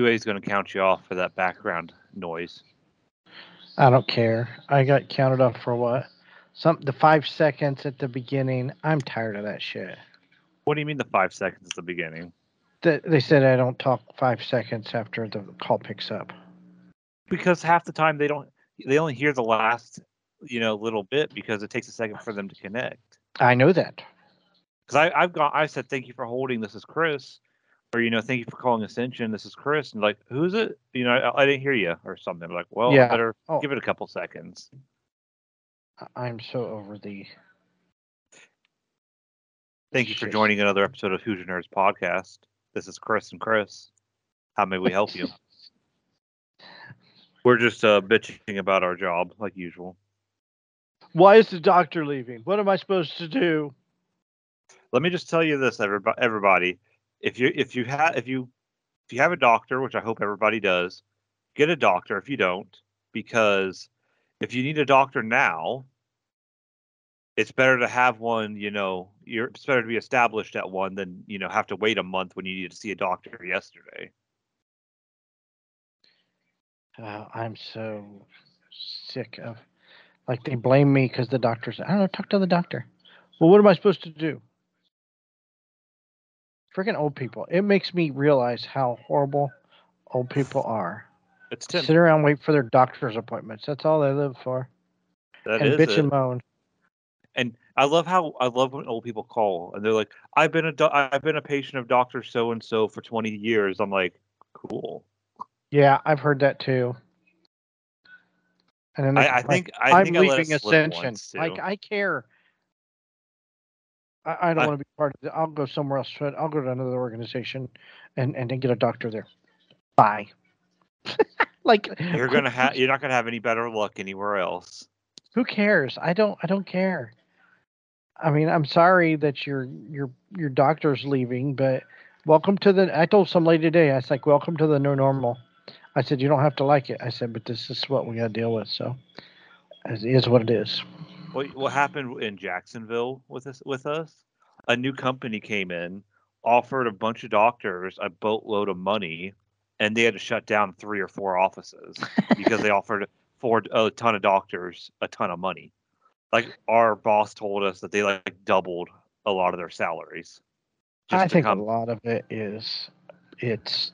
QA is going to count you off for that background noise. I don't care. I got counted off for what? Some the five seconds at the beginning. I'm tired of that shit. What do you mean the five seconds at the beginning? Th- They said I don't talk five seconds after the call picks up. Because half the time they don't, they only hear the last, you know, little bit because it takes a second for them to connect. I know that. Because I've gone, I said thank you for holding. This is Chris, or you know, thank you for calling Ascension. This is Chris, and like, who's it? You know, I, I didn't hear you or something. Like, well, Yeah. I better Oh. give it a couple seconds. I'm so over the. Thank you for joining another episode of Hoosier Nerds podcast. This is Chris and Chris. How may we help you? We're just uh, bitching about our job, like usual. Why is the doctor leaving? What am I supposed to do? Let me just tell you this, everybody. If you if you have if you if you have a doctor, which I hope everybody does, get a doctor. If you don't, because if you need a doctor now, it's better to have one. You know, you're it's better to be established at one than you know have to wait a month when you need to see a doctor yesterday. I'm so sick of. Like they blame me because the doctor's. I don't know. Talk to the doctor. Well, what am I supposed to do? Freaking old people. It makes me realize how horrible old people are. It's Tim. Sit around, and wait for their doctor's appointments. That's all they live for. That and is bitch it. and moan. And I love how I love when old people call and they're like, "I've been a do- I've been a patient of Doctor So and So for 20 years." I'm like, "Cool." Yeah, I've heard that too. And then I, I like, think I I'm think I let leaving Ascension. Like. I care. I, I don't want to be part of it. I'll go somewhere else. but I'll go to another organization and and then get a doctor there. Bye. like You're gonna have you're not gonna have any better luck anywhere else. who cares? I don't I don't care. I mean, I'm sorry that your your your doctor's leaving, but welcome to the I told some lady today, I was like, Welcome to the new normal. I said, You don't have to like it. I said, but this is what we gotta deal with, so it is what it is. What what happened in Jacksonville with us with us? A new company came in, offered a bunch of doctors a boatload of money, and they had to shut down three or four offices because they offered for a ton of doctors a ton of money. Like our boss told us that they like doubled a lot of their salaries. I think come- a lot of it is it's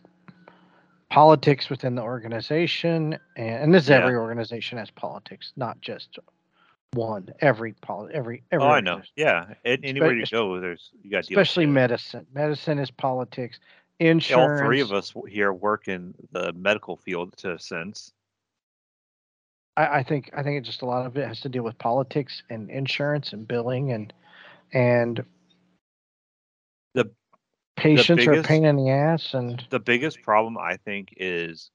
politics within the organization, and, and this is Yeah. every organization has politics, not just one. Every poli- every every. Oh, I know. Yeah, a- anywhere you go, there's you got to deal with especially medicine. Medicine is politics. Insurance. All three of us here work in the medical field to a sense. I, I think I think it's just a lot of it has to deal with politics and insurance and billing and and The- patients are a biggest- pain in the ass and The biggest problem I think is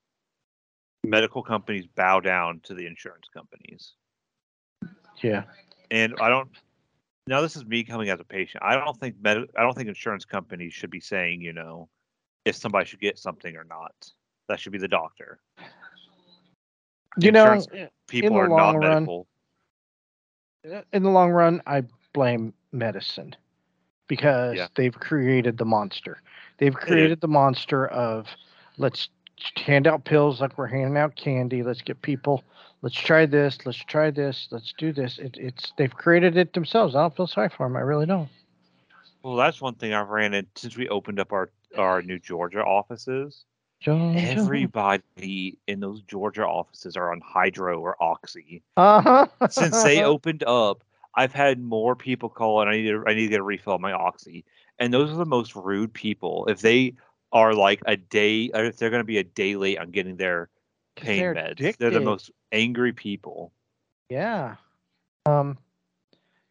medical companies bow down to the insurance companies. Yeah. And I don't now this is me coming as a patient. I don't think med- I don't think insurance companies should be saying, you know, if somebody should get something or not. That should be the doctor. You know, Insurance People the are not medical. Uh, in the long run, I blame medicine because Yeah. they've created the monster. They've created the monster of let's hand out pills like we're handing out candy. Let's get people. Let's try this. Let's try this. Let's do this. It, it's they've created it themselves. I don't feel sorry for them. I really don't. Well, that's one thing I've ran into since we opened up our our new Georgia offices. Georgia. Everybody in those Georgia offices are on hydro or oxy. Uh-huh. Since they opened up, I've had more people call and I need to, I need to get a refill of my oxy. And those are the most rude people. If they are like a day, or if they're going to be a day late on getting their pain they're meds, they're the most angry people. Yeah. Um.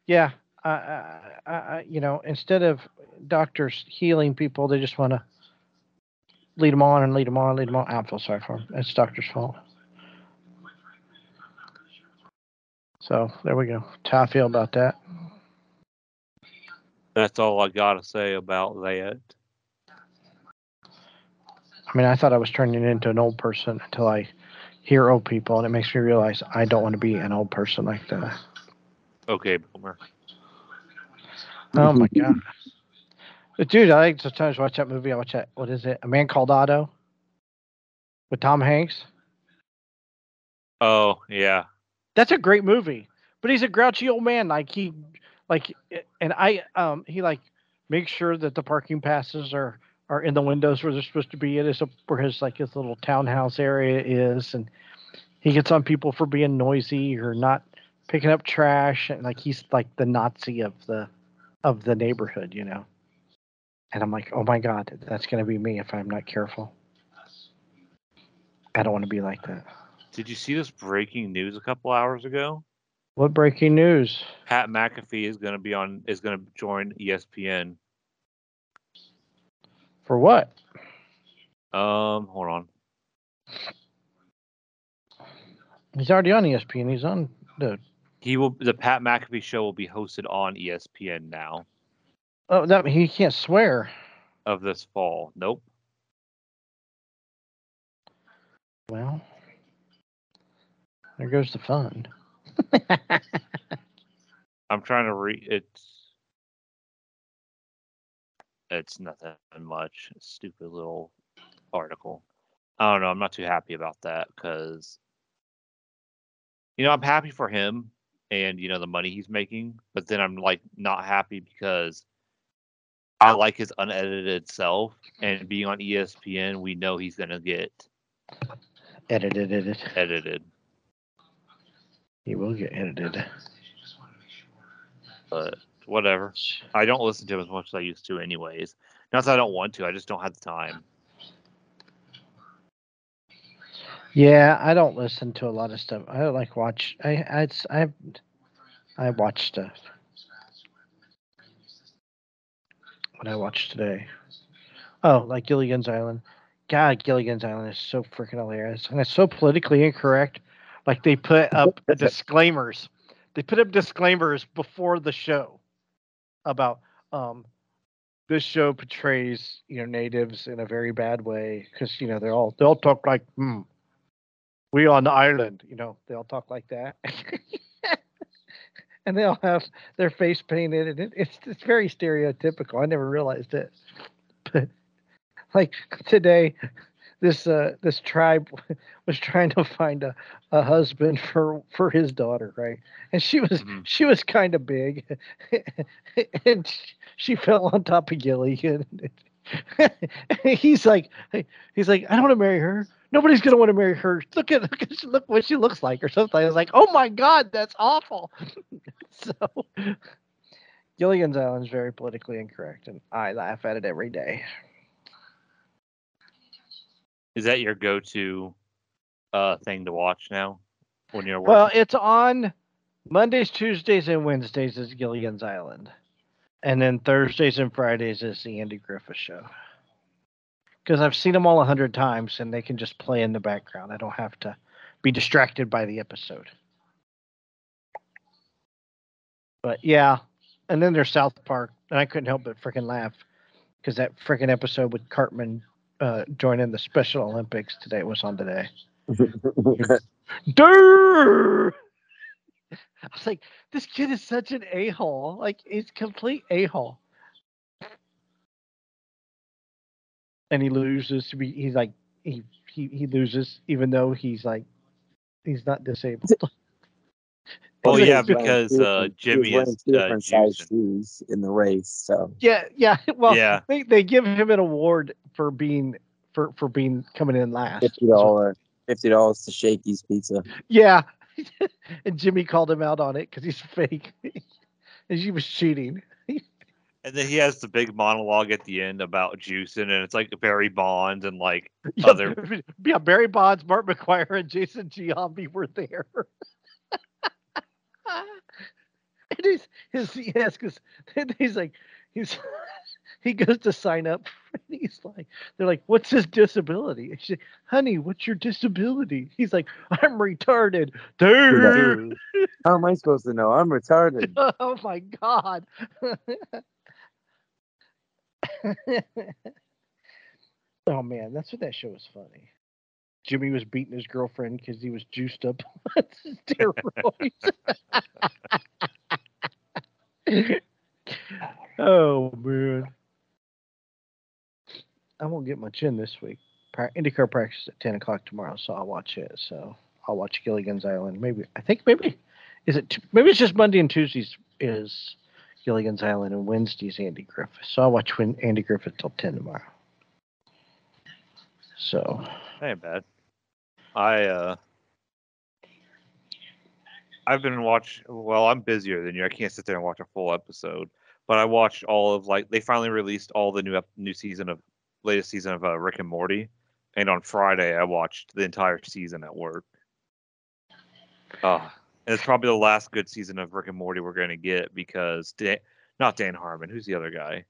Yeah. I, I, I, I- you know, instead of doctors healing people, they just want to lead them on and lead them on, lead them on. I feel sorry for them. It's doctor's fault. So there we go. That's how I feel about that. That's all I got to say about that. I mean, I thought I was turning into an old person until I hear old people, and it makes me realize I don't want to be an old person like that. Okay, Boomer. Oh my god. But dude, I like sometimes watch that movie. I watch that. What is it? A Man Called Otto. with Tom Hanks. Oh yeah, That's a great movie. But he's a grouchy old man. Like he, like, and I, um, he like makes sure that the parking passes are are in the windows where they're supposed to be. It is where his like his little townhouse area is, and he gets on people for being noisy or not picking up trash, and like he's like the Nazi of the of the neighborhood, you know. And I'm like, oh my god, that's gonna be me if I'm not careful. I don't want to be like that. did you see this breaking news a couple hours ago? What breaking news? Pat McAfee is going to be on is going to join ESPN. For what? Um, hold on. He's already on ESPN. He's on the He will. The Pat McAfee show will be hosted on ESPN now oh that he can't swear. of this fall. Nope. Well, there goes the fun. I'm trying to read. It's it's nothing much. Stupid little article. I don't know. I'm not too happy about that because you know I'm happy for him and you know the money he's making, but then I'm like not happy because I like his unedited self and being on ESPN, we know he's gonna get edited, edited. edited. He will get edited. But whatever. I don't listen to him as much as I used to, anyways. Not that I don't want to. I just don't have the time. Yeah, I don't listen to a lot of stuff. I don't like watch. I I it's- I I watch stuff. What I watched today. Oh, like Gilligan's Island. God, Gilligan's Island is so freaking hilarious, and it's so politically incorrect. Like they put up disclaimers. They put up disclaimers before the show about um this show portrays you know natives in a very bad way because you know they're all they all talk like hmm, we on the island you know they all talk like that. And they all have their face painted and it, it's it's very stereotypical. I never realized it. But like today this uh this tribe was trying to find a, a husband for for his daughter right? And she was Mhm. she was kind of big and she fell on top of gilligan he's like he's like i don't want to marry her. Nobody's gonna want to marry her. Look at look, at, look what she looks like or something. I was like oh my god that's awful. So gilligan's island is very politically incorrect and i laugh at it every day Is that your go-to uh thing to watch now when you're Well, it's on Mondays, Tuesdays, and Wednesdays is Gilligan's Island, and then Thursdays and Fridays is the Andy Griffith Show. Because I've seen them all a hundred times, and they can just play in the background. I don't have to be distracted by the episode. But yeah, and then there's South Park, and I couldn't help but freaking laugh because that freaking episode with Cartman uh, joining the Special Olympics today was on today. Durr! I was like, this kid is such an a hole. Like, he's complete a hole. And he loses. to be- He's like, he, he he loses even though he's like, he's not disabled. Oh He's like- yeah, He was wearing because uh, different- he was Jimmy wearing is two uh, different size shoes in the race. So yeah, yeah. Well, Yeah. they, they give him an award for being for for being coming in last. fifty dollar, fifty dollars to Shakey's Pizza. Yeah. and Jimmy called him out on it because he's fake. and she was cheating. And then he has the big monologue at the end about juicing, and it's like Barry Bonds and like Yeah, Other- yeah, Barry Bonds, Mark McGwire, and Jason Giambi were there. and he's, his, yes, because he's like, he's, he goes to sign up. And he's like, they're like, what's his disability? And she's like, honey, what's your disability? He's like, I'm retarded. Dude. How am I supposed to know? I'm retarded. oh my god. oh man, that's what that show was funny. Jimmy was beating his girlfriend because he was juiced up on steroids. oh man. I won't get much in this week. IndyCar practice at ten o'clock tomorrow, so I'll watch it. So I'll watch Gilligan's Island. Maybe I think maybe is it t- maybe it's just Monday and Tuesdays is Gilligan's Island and Wednesdays Andy Griffith. So I'll watch when Andy Griffith till ten tomorrow. So That ain't bad. I uh I've been watch well, I'm busier than you. I can't sit there and watch a full episode. But I watched all of like they finally released all the new ep- new season of latest season of uh, Rick and Morty. And on Friday I watched the entire season at work. Oh, and it's probably the last good season of Rick and Morty we're gonna get because Dan, not Dan Harmon, who's the other guy?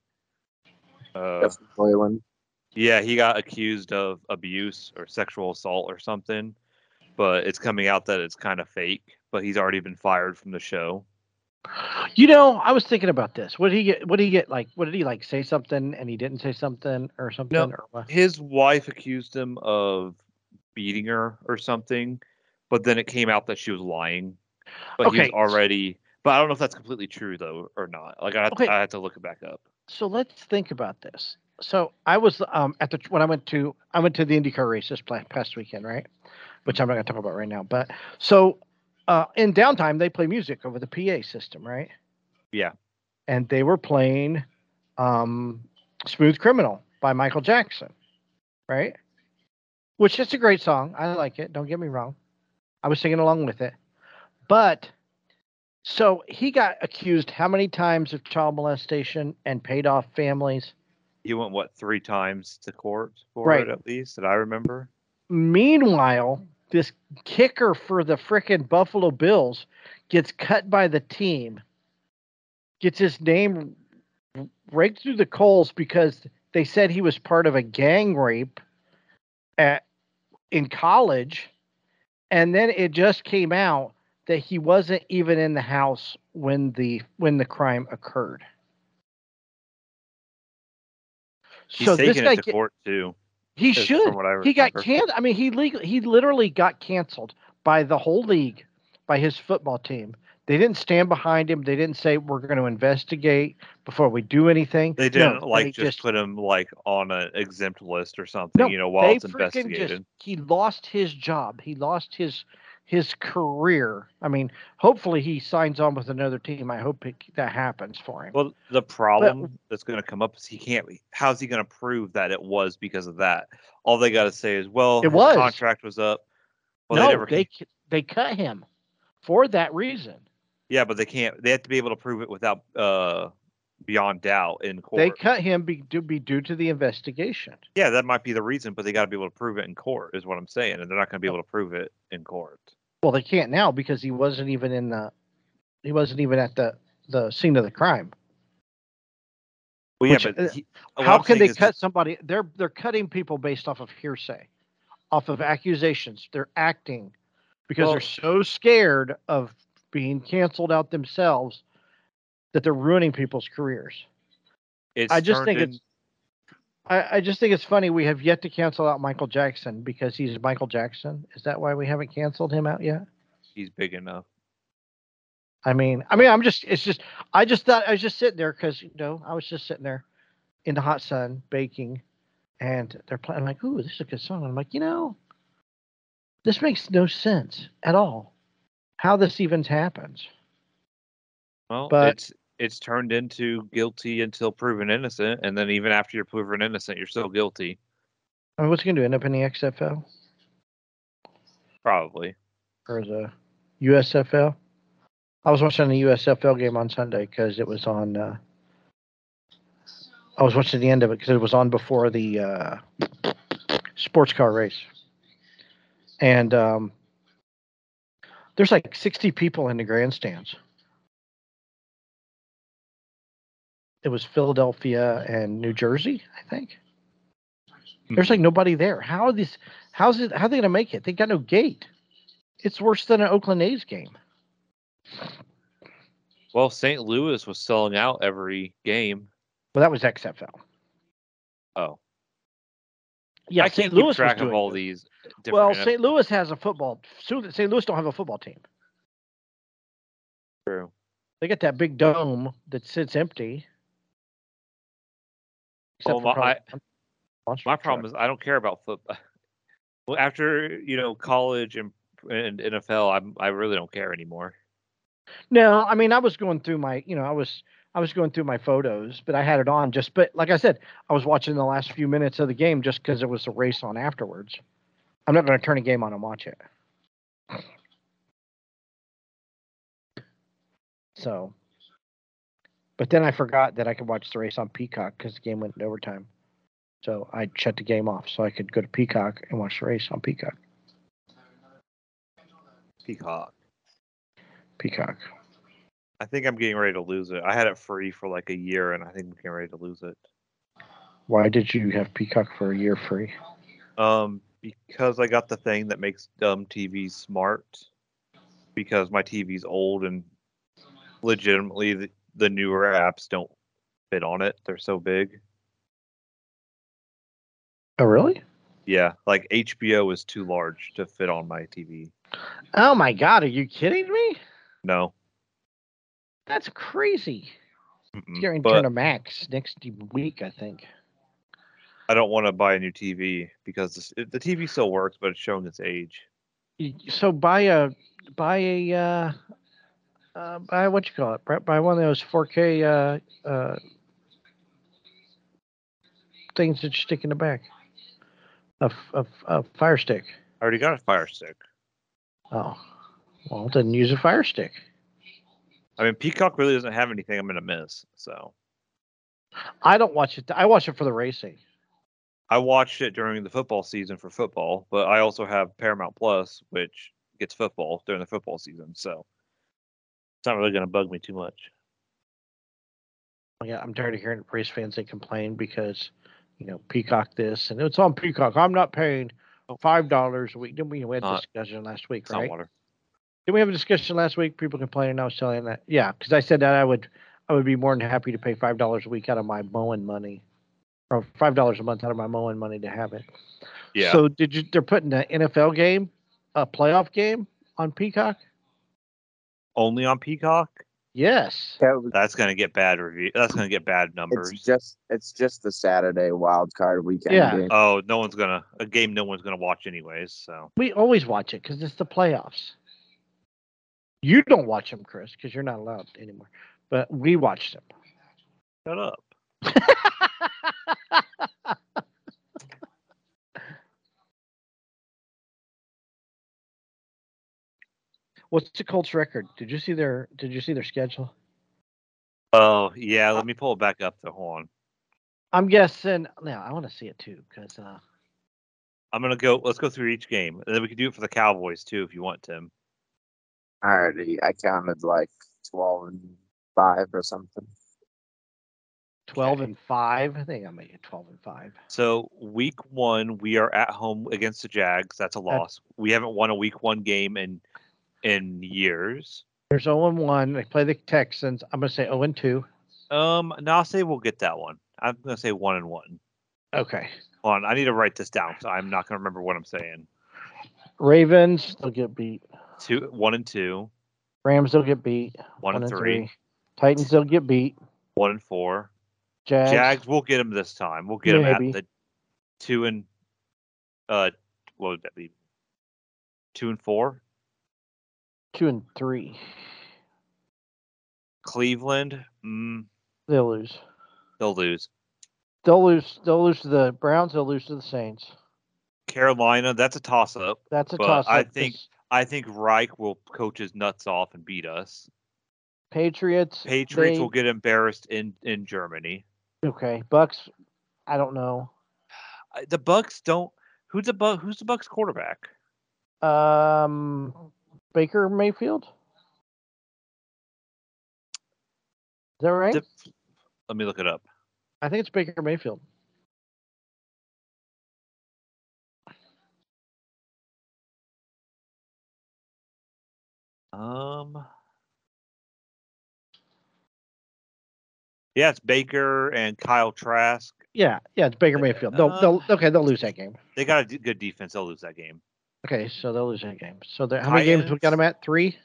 Uh, Boylan. yeah, he got accused of abuse or sexual assault or something, but it's coming out that it's kind of fake. But he's already been fired from the show. You know, I was thinking about this. What did he get? What did he get? Like, what did he like? Say something and he didn't say something or something or what? His wife accused him of beating her or something, but then it came out that she was lying. But he was already. But I don't know if that's completely true though or not. Like I Okay. I have to look it back up. So let's think about this. So I was um at the when I went to I went to the IndyCar race this past weekend, right? Which I'm not going to talk about right now. But so uh, in downtime they play music over the PA system, right? Yeah. And they were playing um, "Smooth Criminal" by Michael Jackson, right? Which is a great song. I like it. Don't get me wrong. I was singing along with it, but so he got accused how many times of child molestation and paid off families? He went what three times to court for Right. it at least that I remember. Meanwhile, this kicker for the frickin' Buffalo Bills gets cut by the team, gets his name raked through the coals because they said he was part of a gang rape at in college, and then it just came out that he wasn't even in the house when the when the crime occurred. He's so this taking guy it to get- court too. He should. From what I He got remember. can. I mean, he legal. He literally got canceled by the whole league, by his football team. They didn't stand behind him. They didn't say we're going to investigate before we do anything. They didn't like they just, put him like on an exempt list or something, No, you know, while it's investigated. just. He lost his job. He lost his his career. I mean, hopefully he signs on with another team. I hope it, that happens for him. Well, the problem that's going to come up is he can't. How's he going to prove that it was because of that? All they got to say is, well, It was. contract was up. Well, no, they never. they they cut him for that reason. yeah, but they can't. They have to be able to prove it without uh beyond doubt in court. They cut him be, to be due to the investigation. yeah, that might be the reason, but they got to be able to prove it in court, is what I'm saying, and they're not going to be able to prove it in court. Well, they can't now because he wasn't even in the he wasn't even at the the scene of the crime. Well, yeah, Which, but uh, he, How can they cut somebody? They're they're cutting people based off of hearsay, off of accusations. They're acting because Well- they're so scared of being canceled out themselves that they're ruining people's careers. It's I just think in- it's I, I just think it's funny we have yet to cancel out Michael Jackson because he's Michael Jackson. Is that why we haven't canceled him out yet? he's big enough. I mean, I mean, I'm just, it's just, I just thought I was just sitting there because, you know, I was just sitting there in the hot sun baking and they're playing. I'm like, ooh, this is a good song. I'm like, you know, this makes no sense at all how this even happens. Well, But- it's it's turned into guilty until proven innocent, and then even after you're proven innocent, you're still guilty. I mean, what's going to? End up in the XFL Probably. or the USFL? I was watching the USFL game on Sunday because it was on, uh, I was watching the end of it because it was on before the uh, sports car race. And um, there's like 60 people in the grandstands. It was Philadelphia and New Jersey, I think. Hmm. There's like nobody there. How are these? How's it? How are they gonna make it? They got no gate. It's worse than an Oakland A's game. Well, St. Louis was selling out every game. Well, that was XFL. Oh, Yeah, I St. Louis keep was track of doing all good. these. Well, NFL St. Louis has a football. St. Louis don't have a football team. True. They got that big dome that sits empty. Oh, my- Monster My problem is I don't care about football. Well, after you know college and and NFL, I'm I really don't care anymore. No, I mean I was going through my, you know, I was I was going through my photos, but I had it on just but like I said, I was watching the last few minutes of the game just because there was a race on afterwards. I'm not going to turn a game on and watch it. So, but then I forgot that I could watch the race on Peacock because the game went overtime. So I shut the game off so I could go to Peacock and watch the race on Peacock. Peacock. Peacock. I think I'm getting ready to lose it. I had it free for like a year, and I think I'm getting ready to lose it. Why did you have Peacock for a year free? Um, because I got the thing that makes dumb TVs smart. Because my TV's old and legitimately the, newer apps don't fit on it. They're so big. Oh, really? Yeah, like HBO is too large to fit on my TV. Oh my God, are you kidding me? No. That's crazy. Mm-mm. But turned to max next week, I think. I don't want to buy a new TV because this, it- the TV still works, but it's showing its age. So buy a buy a uh, uh, buy what you call it? Buy one of those 4K uh, uh, things that you stick in the back. a a Fire Stick. I already got a Fire Stick. Oh, well, then use a Fire Stick. I mean, Peacock really doesn't have anything I'm gonna miss. So I don't watch it. I watch it for the racing. I watched it during the football season for football, but I also have Paramount Plus, which gets football during the football season. So it's not really gonna bug me too much. Yeah, I'm tired of hearing race fans that complain because, you know, Peacock this and it's on Peacock. I'm not paying oh. five dollars a week. Didn't we, we had Not- discussion last week, It's not right? water. Did we have a discussion last week? People complaining. I was telling that. Yeah, because I said that I would, I would be more than happy to pay five dollars a week out of my mowing money, or five dollars a month out of my mowing money to have it. Yeah. So did you? They're putting the NFL game, a playoff game on Peacock. Only on Peacock. Yes. That was- That's gonna get bad review. That's gonna get bad numbers. It's just it's just the Saturday wild card weekend Yeah. game. Oh, no one's gonna a game no one's gonna watch anyways. So We always watch it because it's the playoffs. You don't watch them, Chris, because you're not allowed anymore. But we watch them. shut up. What's the Colts record? Did you see their Did you see their schedule? Oh yeah, let me pull it back up. Though. horn. I'm guessing. Yeah, I want to see it too because uh, I'm gonna go. Let's go through each game, and then we can do it for the Cowboys too, if you want, Tim. I already I counted like twelve and five or something. 12 and 5. I think I made it 12 and 5. So week one, we are at home against the Jags. That's a loss. We haven't won a week one game in in years. There's 0 and 1. They play the Texans. I'm going to say 0 and 2. Um, no, I'll say we'll get that one. I'm gonna say one and one. Okay. Hold on, I need to write this down. So I'm not gonna remember what I'm saying. Ravens, they'll get beat. Two, one and two, Rams, they'll get beat. one, and three, Titans, they'll get beat. one and four. Jags, Jags, we'll get them this time. We'll get them at the two and uh, what would that be? Two and four. 2 and 3. Cleveland, mm, They'll lose. they'll lose. They'll lose. They'll lose to the Browns. They'll lose to the Saints. Carolina, that's a toss up. That's a But toss. I think- I think Reich will coach his nuts off and beat us. Patriots. Patriots they- will get embarrassed in in Germany. Okay. Bucks. I don't know. The Bucks don't. Who's the Buck? Who's the Bucks quarterback? Um, Baker Mayfield. Is that right? Let me look it up. I think it's Baker Mayfield. Um. Yeah, it's Baker and Kyle Trask. Yeah, yeah, it's Baker Mayfield. They'll, Uh, they'll, okay, they'll lose that game. They got a d- good defense. They'll lose that game. Okay, so they'll lose that game. So how many games we got them at? Three.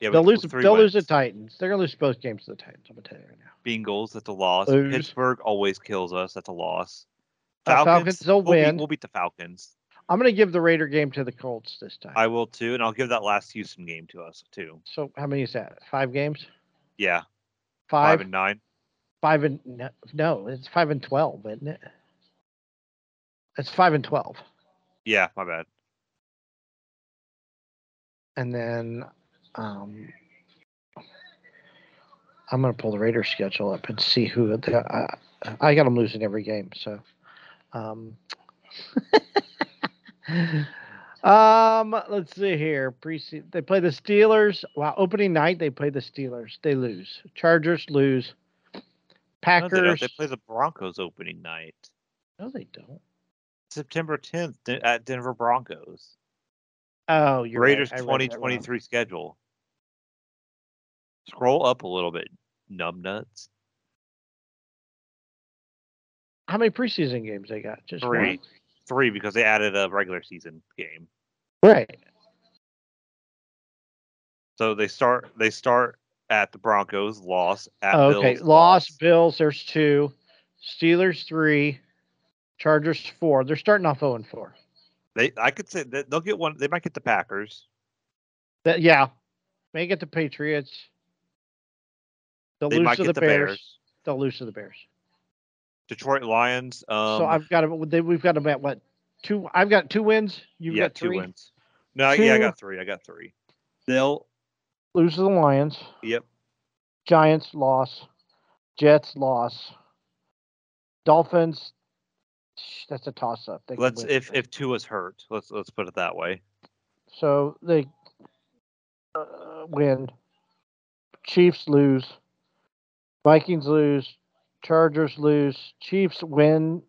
Yeah, they'll lose. They'll lose the. Titans. They're gonna lose both games to the Titans. I'm gonna tell you right now. Bengals. That's a loss. Lose. Pittsburgh always kills us. That's a loss. Uh, Falcons will we'll beat- win. we'll beat the Falcons. I'm going to give the Raider game to the Colts this time. I will too, and I'll give that last Houston game to us too. so how many is that? Five games? Yeah, Five. five and nine. Five and no, no, it's five and twelve, isn't it? It's five and twelve, Yeah, my bad. And then um, I'm gonna pull the Raiders schedule up and see who. The, I, I got them losing every game, so. Um, um, let's see here. Pre they play the Steelers. Wow, opening night they play the Steelers. They lose. Chargers lose. No, they, Packers. they play the Broncos opening night, no, they don't. September 10th at Denver Broncos. Oh, you're. Raiders I read that wrong. 2023 schedule. Scroll up a little bit, numbnuts. How many preseason games they got? Just one? Three, three because they added a regular season game. Right. So they start they start at the Broncos, loss at Oh, okay. Bills, Loss, Bills, there's two. Steelers three. Chargers four. They're starting off 0 and 4. They I could say that they'll get one. They might get the Packers. That yeah. May get the Patriots. They'll They lose to the, the Bears. Bears. They'll lose to the Bears. Detroit Lions. Um, so I've got them. They, we've got them at what? Two. I've got two wins. You've yeah, got three. two wins. No, yeah, I got three. I got three. They'll. Lose to the Lions. Yep. Giants loss. Jets loss. Dolphins. That's a toss up. Let's if if Tua's hurt. Let's let's put it that way. So they uh, win. Chiefs lose. Vikings lose. Chargers lose. Chiefs win.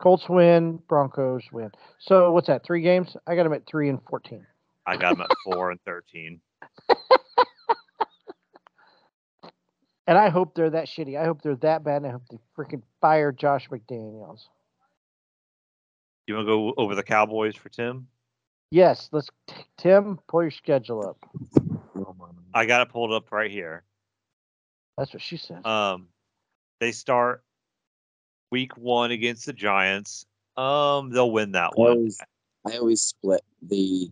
Colts win. Broncos win. So what's that? Three games? I got them at three and fourteen. I got them at four and thirteen. And I hope they're that shitty. I hope they're that bad. And I hope they freaking fire Josh McDaniels. You want to go over the Cowboys for Tim? Yes, let's. t- Tim, pull your schedule up. I got it pulled up right here. That's what she said. Um, they start week one against the Giants. Um, they'll win that I one. always, I always split the.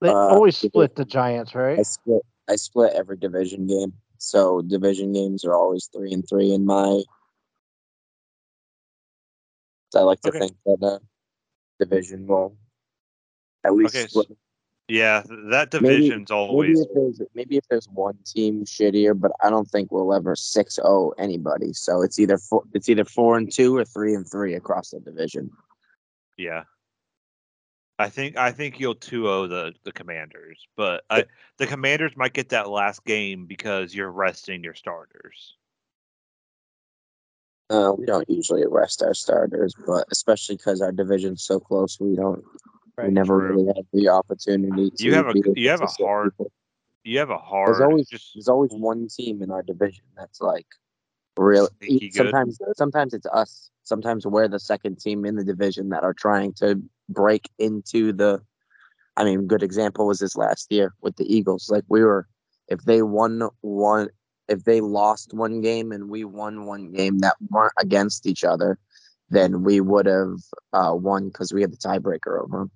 they uh, always split the Giants, right? I right? split. I split every division game. So division games are always three and three in my. I like to Okay. think that uh, division will at least Okay. Yeah, that Maybe- division's Maybe always if there's maybe if there's one team shittier, but I don't think we'll ever 6-0 anybody. So it's either four, it's either four and two or three and three across the division. yeah. I think I think you'll 2-0 the the Commanders, but I, the Commanders might get that last game because you're resting your starters. Uh, we don't usually arrest our starters, but especially because our division's so close, we don't. we never true. really have the opportunity. To You have a be g- able you have a hard people. You have a hard There's always just there's always one team in our division that's like real. Sneaky good. Sometimes sometimes it's us. Sometimes we're the second team in the division that are trying to break into the. I mean, good example was this last year with the Eagles. Like we were, if they won one, if they lost one game and we won one game that weren't against each other, then we would have uh, won because we had the tiebreaker over them.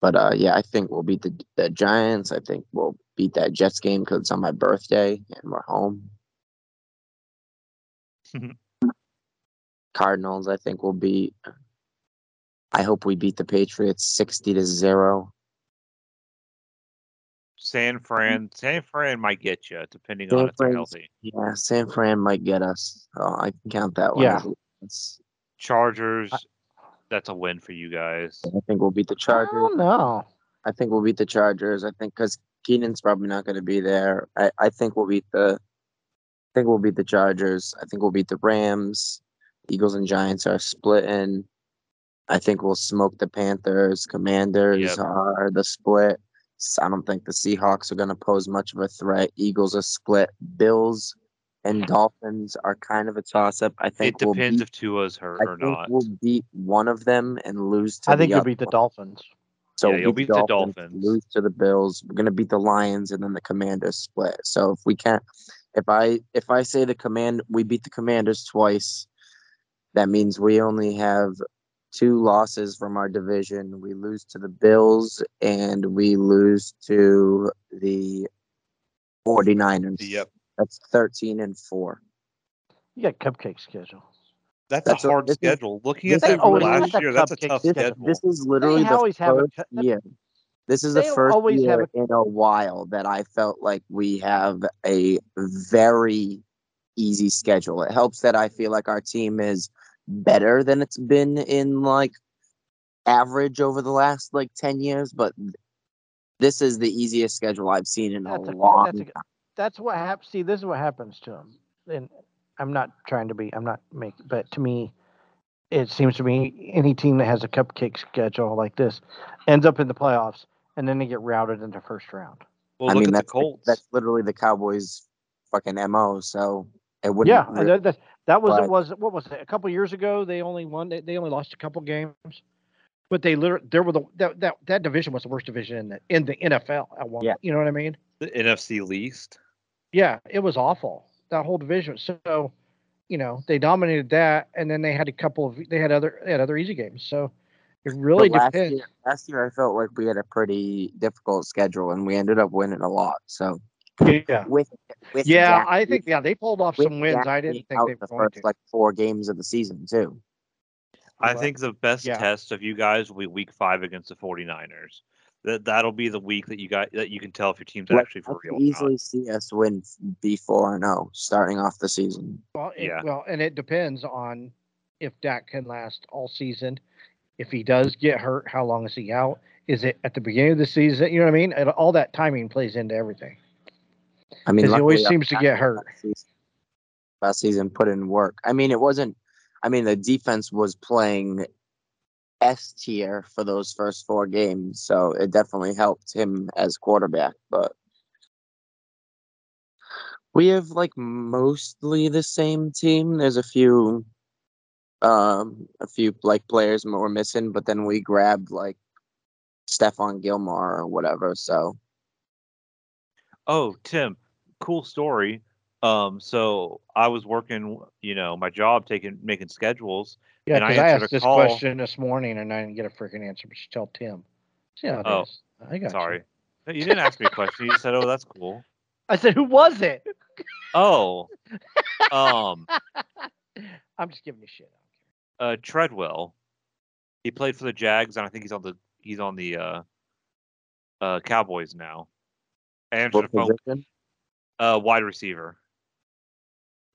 But uh, yeah, I think we'll beat the the Giants. I think we'll beat that Jets game because it's on my birthday and we're home. Mm-hmm. Cardinals, I think we'll beat. I hope we beat the Patriots sixty to zero. San Fran. San Fran might get you depending San on if they're healthy. Yeah, San Fran might get us. So I can count that one. Yeah. as a loss. Chargers. That's a win for you guys. I think we'll beat the Chargers. don't. I think we'll beat the Chargers. I think because Keenan's probably not going to be there. I, I think we'll beat the. I think we'll beat the Chargers. I think we'll beat the Rams. Eagles and Giants are splitting. I think we'll smoke the Panthers. Commanders Yep. are the split. I don't think the Seahawks are going to pose much of a threat. Eagles are split. Bills and Dolphins are kind of a toss up. I It think we'll depends beat, if Tua's hurt I or think not. we'll beat one of them and lose to I think the you'll beat the. Dolphins. So Yeah, we'll you'll beat the Dolphins. Lose to the Bills. We're gonna beat the Lions and then the Commanders split. So if we can't, if I if I say the command we beat the commanders twice, that means we only have two losses from our division. We lose to the Bills and we lose to the 49ers. Yep. That's 13 and 4. You got cupcake schedule. That's, That's a a- hard is- schedule. Looking at is that from last year, that's a tough This, schedule. this is literally the always have a cu- year. This is the first year in a while that I felt like we have a very easy schedule. It helps that I feel like our team is better than it's been in like average over the last like 10 years, but this is the easiest schedule I've seen in a That's a- long that's a- time. That's what happens. See, this is what happens to them. And I'm not trying to be. I'm not making. But to me, it seems to me any team that has a cupcake schedule like this ends up in the playoffs, and then they get routed in the first round. well, I look mean, at the that's Colts. that's literally the Cowboys' fucking mo. So it wouldn't. Yeah, re- that, that, that was but- it. Was what was it? A couple years ago, they only won. They, they only lost a couple games, but they literally there were the that, that that division was the worst division in the in the NFL at one. Yeah. You know what I mean? the NFC least. Yeah, it was awful. That whole division. So, you know, they dominated that, and then they had a couple of they had other they had other easy games. So it really but last depends. year, last year I felt like we had a pretty difficult schedule and we ended up winning a lot. So Yeah. with with Yeah, Dak- I think yeah they pulled off some wins. Dak I didn't think they the going first to. like four games of the season too. I But- think the best yeah. test of you guys will be week five against the 49ers. That that'll be the week that you got that you can tell if your team's Like, actually I for could real. or easily not. see us win B four and zero starting off the season. Well, it, Yeah. well, and it depends on if Dak can last all season. If he does get hurt, how long is he out? Is it at the beginning of the season? You know what I mean? And all that timing plays into everything. I mean, he always uh, seems to get hurt. last season- Last season, put in work. I mean, it wasn't. I mean, the defense was playing S tier for those first four games, so it definitely helped him as quarterback. But we have like mostly the same team. There's a few, um, a few like players we're missing, but then we grabbed like Stephon Gilmore or whatever. So Oh, Tim, cool story. Um, so I was working, you know, my job taking making schedules. Yeah, And I because I, answered asked a this call- question this morning and I didn't get a freaking answer, but you tell Tim. Yeah. Oh, is. I got Sorry. No, You didn't ask me a question. You said, "Oh, that's cool." I said, who was it? Oh, um, I'm just giving you shit. Uh, Treadwell. He played for the Jags, and I think he's on the he's on the uh, uh, Cowboys now. I answered what the phone. position? Uh, wide receiver.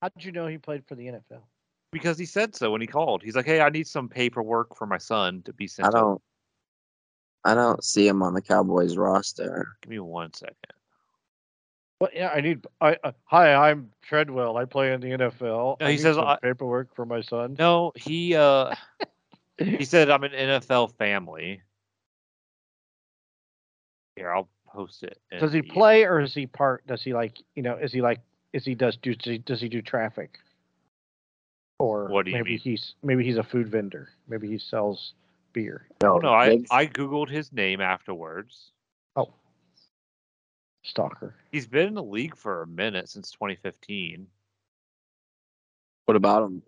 How did you know he played for the NFL? Because he said so when he called. He's like, "Hey, I need some paperwork for my son to be sent." I don't. I don't see him on the Cowboys roster. Give me one second. Well, yeah, I need. I uh, hi, I'm Treadwell. I play in the NFL. No, he need says I- paperwork for my son. No, he uh, he said I'm an NFL family. Here, I'll post it. Does he the- play or is he part? Does he like you know? Is he like? Is he does do? Does he, does he do traffic? Or What do you maybe mean? he's maybe he's a food vendor. Maybe he sells beer. No, no, I I googled his name afterwards. Oh, stalker. He's been in the league for a minute since 2015. What about him?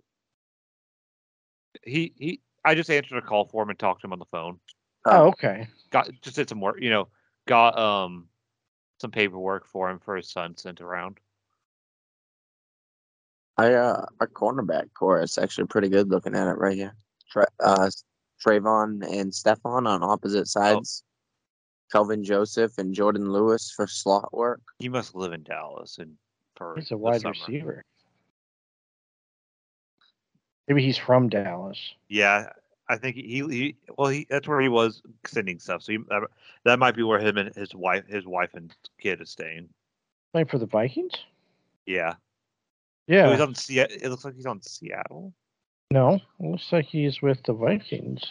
He he. I just answered a call for him and talked to him on the phone. Oh, okay. Got just did some work, you know. Got um some paperwork for him for his son sent around. I uh, our cornerback core is actually pretty good. Looking at it right here, Tra- uh, Trevon and Stephon on opposite sides. Kelvin Joseph and Jourdan Lewis for slot work. He must live in Dallas and for He's a wide summer. receiver. Maybe he's from Dallas. Yeah, I think he, he well he that's where he was sending stuff. So he, that, that might be where him and his wife his wife and kid is staying. Playing for the Vikings? Yeah. Yeah. Oh, he's on Seattle. It looks like he's on Seattle. no, it looks like he's with the Vikings.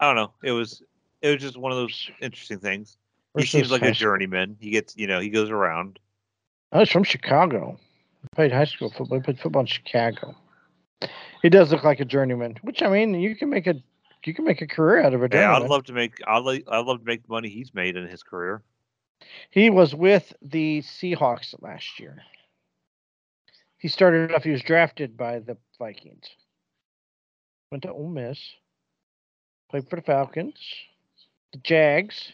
I don't know. It was it was just one of those interesting things. He seems like a journeyman. He gets you know he goes around. Oh, I was from Chicago. He played high school football. He played football in Chicago. He does look like a journeyman, which I mean, you can make a you can make a career out of a Yeah. I'd love to make I'd like I'd love to make the money he's made in his career. He was with the Seahawks last year. He started off. He was drafted by the Vikings. Went to Ole Miss. Played for the Falcons, the Jags,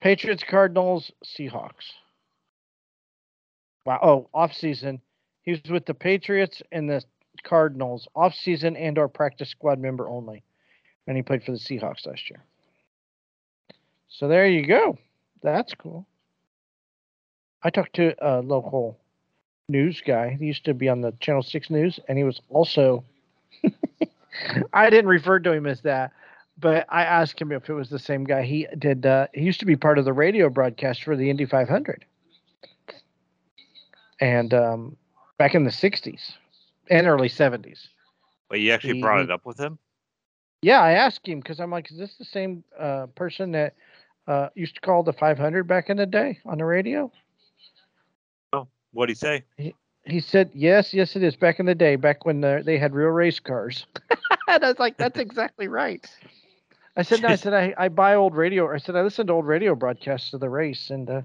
Patriots, Cardinals, Seahawks. Wow. Oh, off season. He was with the Patriots and the Cardinals, off season and or practice squad member only. And he played for the Seahawks last year. So there you go. That's cool. I talked to a local news guy. He used to be on the Channel 6 News, and he was also. I didn't refer to him as that, but I asked him if it was the same guy. He did. Uh, he used to be part of the radio broadcast for the Indy 500, and um, back in the 60s and early 70s. But you actually He- brought it up with him. Yeah, I asked him because I'm like, is this the same uh, person that uh, used to call the 500 back in the day on the radio? Oh, what'd he say? He said, yes, yes, it is. Back in the day, back when the, they had real race cars. and I was like, that's exactly right. I said, no, I said, I, I buy old radio. I said, I listen to old radio broadcasts of the race. And uh,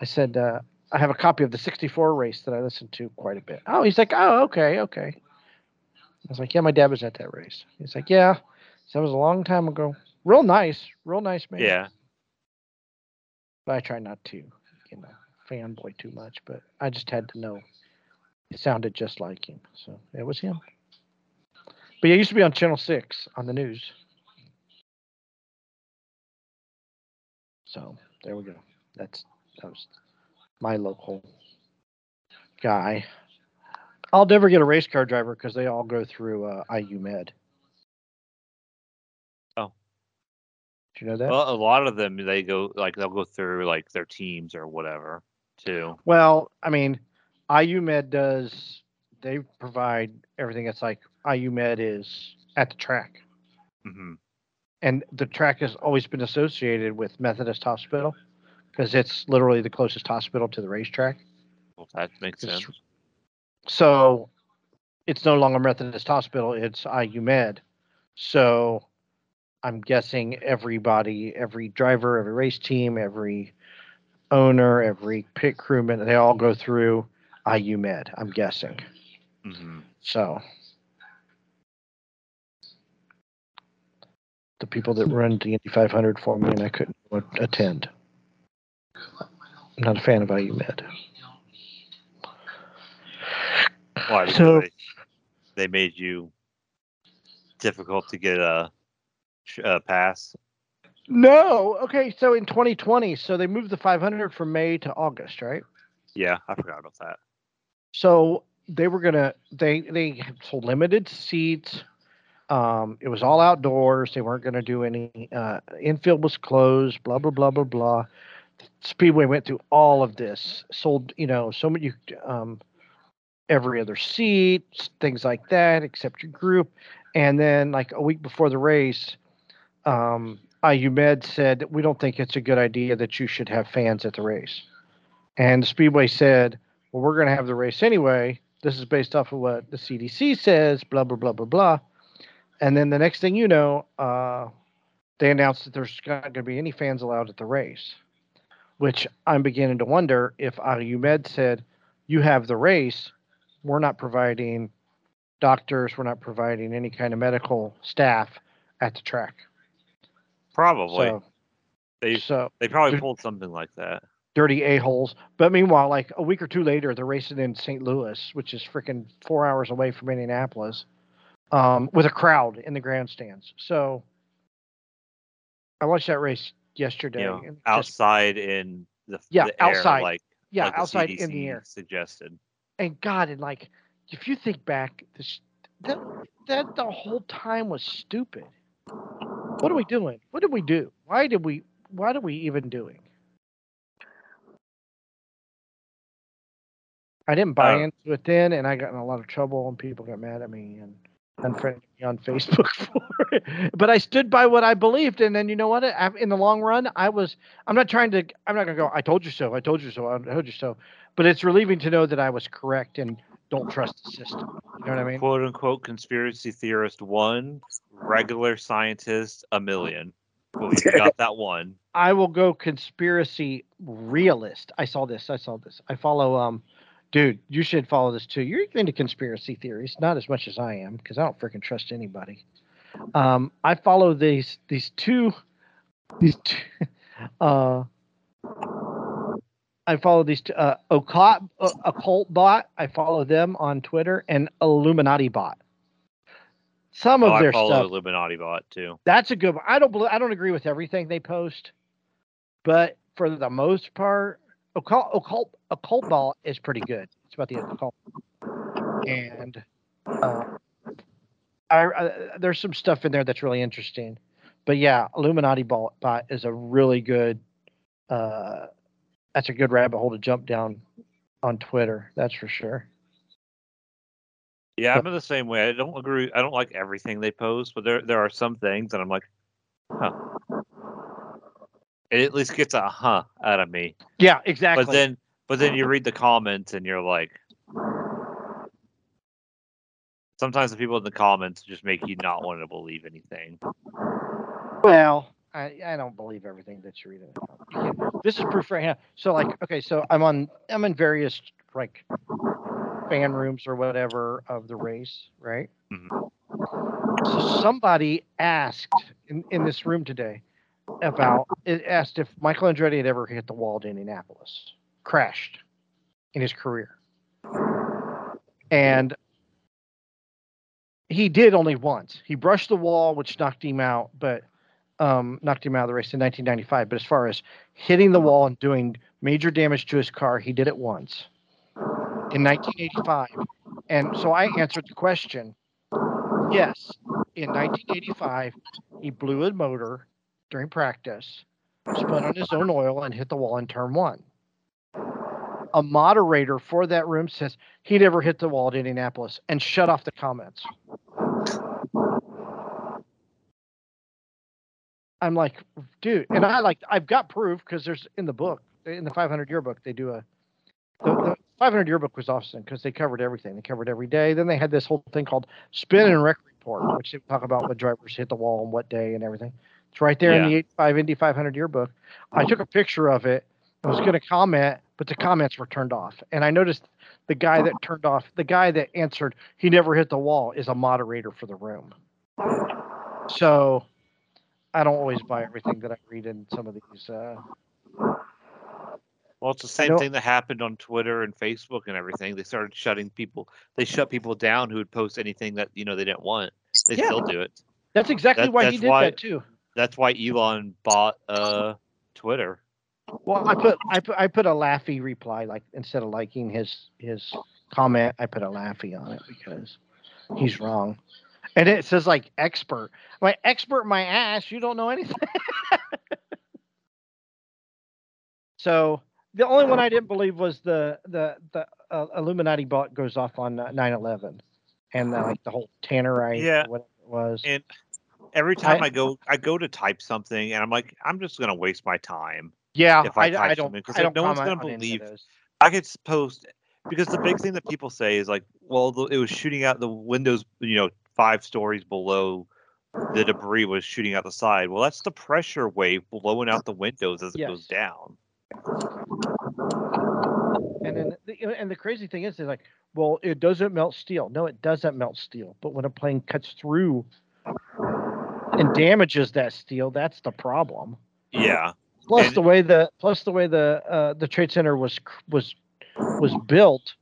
I said, uh, I have a copy of the 64 race that I listen to quite a bit. Oh, he's like, oh, okay, okay. I was like, yeah, my dad was at that race. He's like, yeah. So that was a long time ago. Real nice, real nice man. Yeah. But I try not to, you know, fanboy too much. But I just had to know. It sounded just like him, so it was him. But yeah, he used to be on Channel Six on the news. So there we go. That's that was my local guy. I'll never get a race car driver because they all go through uh, IU Med. Oh. Do you know that? Well, a lot of them they go like they'll go through like their teams or whatever too. Well, I mean, IU Med does. They provide everything. It's like IU Med is at the track, hmm and the track has always been associated with Methodist Hospital because it's literally the closest hospital to the racetrack. Well, that makes It's- sense. So it's no longer Methodist Hospital, it's IU Med. So I'm guessing everybody, every driver, every race team, every owner, every pit crewman, they all go through IU Med, I'm guessing. hmm So the people that run the Indy 500 for me and I couldn't attend. I'm not a fan of IU Med. Why? So- they, they made you difficult to get a, a pass. No. Okay. So in 2020, so they moved the 500 from May to August, right? Yeah, I forgot about that. So they were gonna they they sold limited seats. Um, it was all outdoors. They weren't gonna do any. Uh, infield was closed. Blah blah blah blah blah. Speedway went through all of this. Sold you know so many um, every other seat, things like that, except your group. And then like a week before the race, um, IU Med said we don't think it's a good idea that you should have fans at the race. And Speedway said, well, we're going to have the race anyway. This is based off of what the CDC says, blah, blah, blah, blah, blah. And then the next thing you know, uh, they announced that there's not going to be any fans allowed at the race, which I'm beginning to wonder if IU Med said, you have the race, we're not providing doctors, we're not providing any kind of medical staff at the track. Probably So, they so they probably pulled something like that. dirty a-holes. But meanwhile, like a week or two later, they're racing in St. Louis, which is freaking four hours away from Indianapolis, um, with a crowd in the grandstands. So I watched that race yesterday. You know, just- outside in the Yeah, the air, outside. like yeah, like outside in the air. suggested. And God, and like, if you think back, this that that the whole time was stupid. What are we doing? What did we do? Why did we? What are we even doing? I didn't buy Uh, into it then, and I got in a lot of trouble, and people got mad at me and unfriended me on Facebook for it. But I stood by what I believed, and then you know what? In the long run, I was. I'm not trying to. I'm not gonna go. I told you so. I told you so. I told you so. But it's relieving to know that I was correct and don't trust the system. You know what I mean? Quote unquote conspiracy theorist one, regular scientist a million. Well, you got that one. I will go conspiracy realist. I saw this. I saw this. I follow um dude, you should follow this too. You're into conspiracy theories, not as much as I am, because I don't freaking trust anybody. Um, I follow these these two these two uh I follow these two, uh, occult, uh, occult bot. I follow them on Twitter and Illuminati bot. Some of Oh, their I follow stuff Illuminati bot too. that's a good one. I don't believe, I don't agree with everything they post, but for the most part, occult occult occult ball is pretty good. It's about the occult, and uh, I, I there's some stuff in there that's really interesting. But yeah, Illuminati ball bot is a really good. Uh, that's a good rabbit hole to jump down on Twitter. That's for sure. Yeah, I'm in the same way. I don't agree. I don't like everything they post, but there there are some things that I'm like, huh. It at least gets a huh out of me. Yeah, exactly. But then but then you read the comments and you're like sometimes the people in the comments just make you not want to believe anything. Well, I, I don't believe everything that you read. in. You This is proof right now. So like, okay, so I'm on I'm in various like fan rooms or whatever of the race, right? Mhm. So somebody asked in, in this room today about it asked if Michael Andretti had ever hit the wall at Indianapolis, crashed in his career. And he did only once. He brushed the wall, which knocked him out, but um, knocked him out of the race in 1995. But as far as hitting the wall and doing major damage to his car, he did it once in 1985. And so I answered the question yes, in 1985, he blew a motor during practice, spun on his own oil, and hit the wall in turn one. A moderator for that room says he never hit the wall at Indianapolis and shut off the comments. I'm like, dude, and I like, I've got proof because there's in the book, in the 500 yearbook, they do a, the, the 500 yearbook was awesome because they covered everything. They covered every day. Then they had this whole thing called spin and wreck report, which they talk about what drivers hit the wall on what day and everything. It's right there in the 85 Indy 500 yearbook. I took a picture of it. I was going to comment, but the comments were turned off. And I noticed the guy that turned off, the guy that answered, he never hit the wall, is a moderator for the room. So I don't always buy everything that I read in some of these. Uh, Well, it's the same thing that happened on Twitter and Facebook and everything. They started shutting people. They shut people down who would post anything that you know they didn't want. They Yeah. still do it. that's exactly That- why he did why- that too. That's why Elon bought uh Twitter. Well, I put I put I put a laughy reply like instead of liking his his comment, I put a laughy on it because he's wrong. And it says like expert. I'm like expert my ass, you don't know anything. so the only one I didn't believe was the the the uh, Illuminati bot goes off on uh, 9/11 and uh, like the whole Tannerite Yeah. whatever it was. And every time I- I, go, I go to type something, and I'm like, I'm just gonna waste my time. Yeah, if I I, I don't something, 'cause I don't no one's gonna on believe-. I could post because the big thing that people say is like, well, the, it was shooting out the windows, you know, five stories below. The debris was shooting out the side. Well, that's the pressure wave blowing out the windows as it goes down. And then, the, and the crazy thing is, they're like, well, it doesn't melt steel. No, it doesn't melt steel. But when a plane cuts through and damages that steel, that's the problem. Yeah, Plus And- the way the plus the way the uh, the trade center was was was built,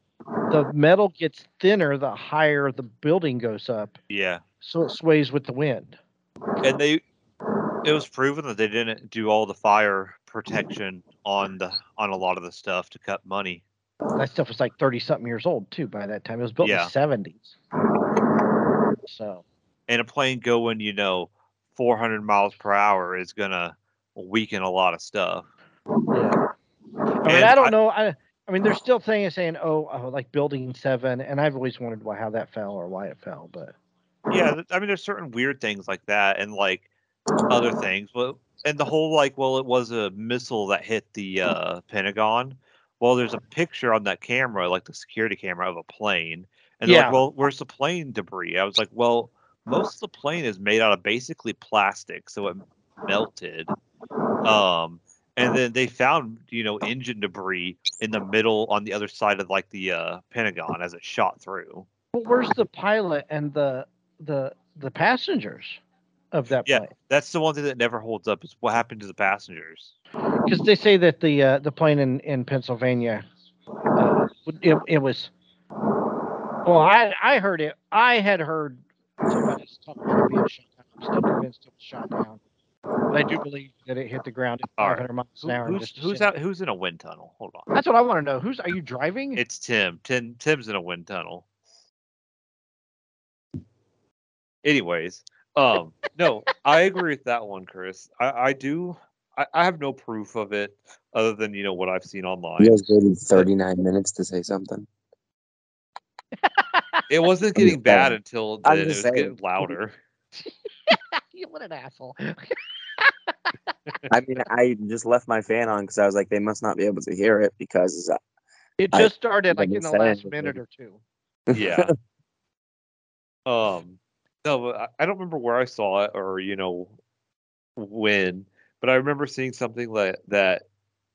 the metal gets thinner the higher the building goes up, yeah. so it sways with the wind. and they it was proven that they didn't do all the fire protection on the on a lot of the stuff to cut money That stuff was like thirty something years old too by that time. It was built in the seventies. So and a plane going you know 400 miles per hour is gonna weaken a lot of stuff Yeah. I mean, I don't I- know. I I mean, they're still saying saying, oh, oh, like building seven, and I've always wondered why how that fell or why it fell, but yeah i mean there's certain weird things like that and like other things but and the whole like well it was a missile that hit the uh pentagon well there's a picture on that camera like the security camera of a plane and Yeah. like well where's the plane debris i was like well most of the plane is made out of basically plastic so it melted. Um, and then they found you know engine debris in the middle on the other side of like the uh, Pentagon as it shot through. But where's the pilot and the the the passengers of that Yeah. plane? That's the one thing that never holds up is what happened to the passengers. Because they say that the uh, the plane in in Pennsylvania, uh, it, it was. Well, I I heard it. I had heard somebody talking about it being shot down. I'm still convinced it was shot down, but I do believe that it hit the ground at All right. 500 miles an hour. and who's who's out? Who's in a wind tunnel? Hold on. That's what I want to know. Who's are you driving? It's Tim. Tim. Tim's in a wind tunnel. Anyways, um, no, I agree with that one, Chris. I, I do. I, I have no proof of it other than you know what I've seen online. You guys waited 39 minutes to say something. It wasn't getting bad until then. It just was getting saying. louder. what an asshole. I mean, I just left my fan on because I was like, they must not be able to hear it because uh, It I- just started like in the last minute or two. Yeah. um. No, I- I don't remember where I saw it or you know when, but I remember seeing something that that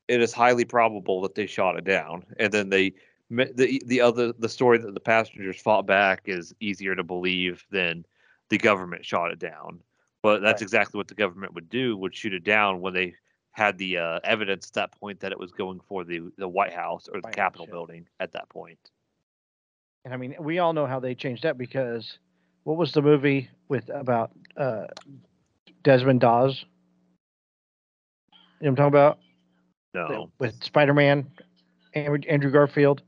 it is highly probable that they shot it down, and then they the the other the story that the passengers fought back is easier to believe than the government shot it down. But that's Right. exactly what the government would do: would shoot it down when they had the uh, evidence at that point that it was going for the the White House or the White Capitol building at that point. And I mean, we all know how they changed that because what was the movie with about uh, Desmond Doss? You know what I'm talking about? No. With Spider Man, Andrew, Andrew Garfield.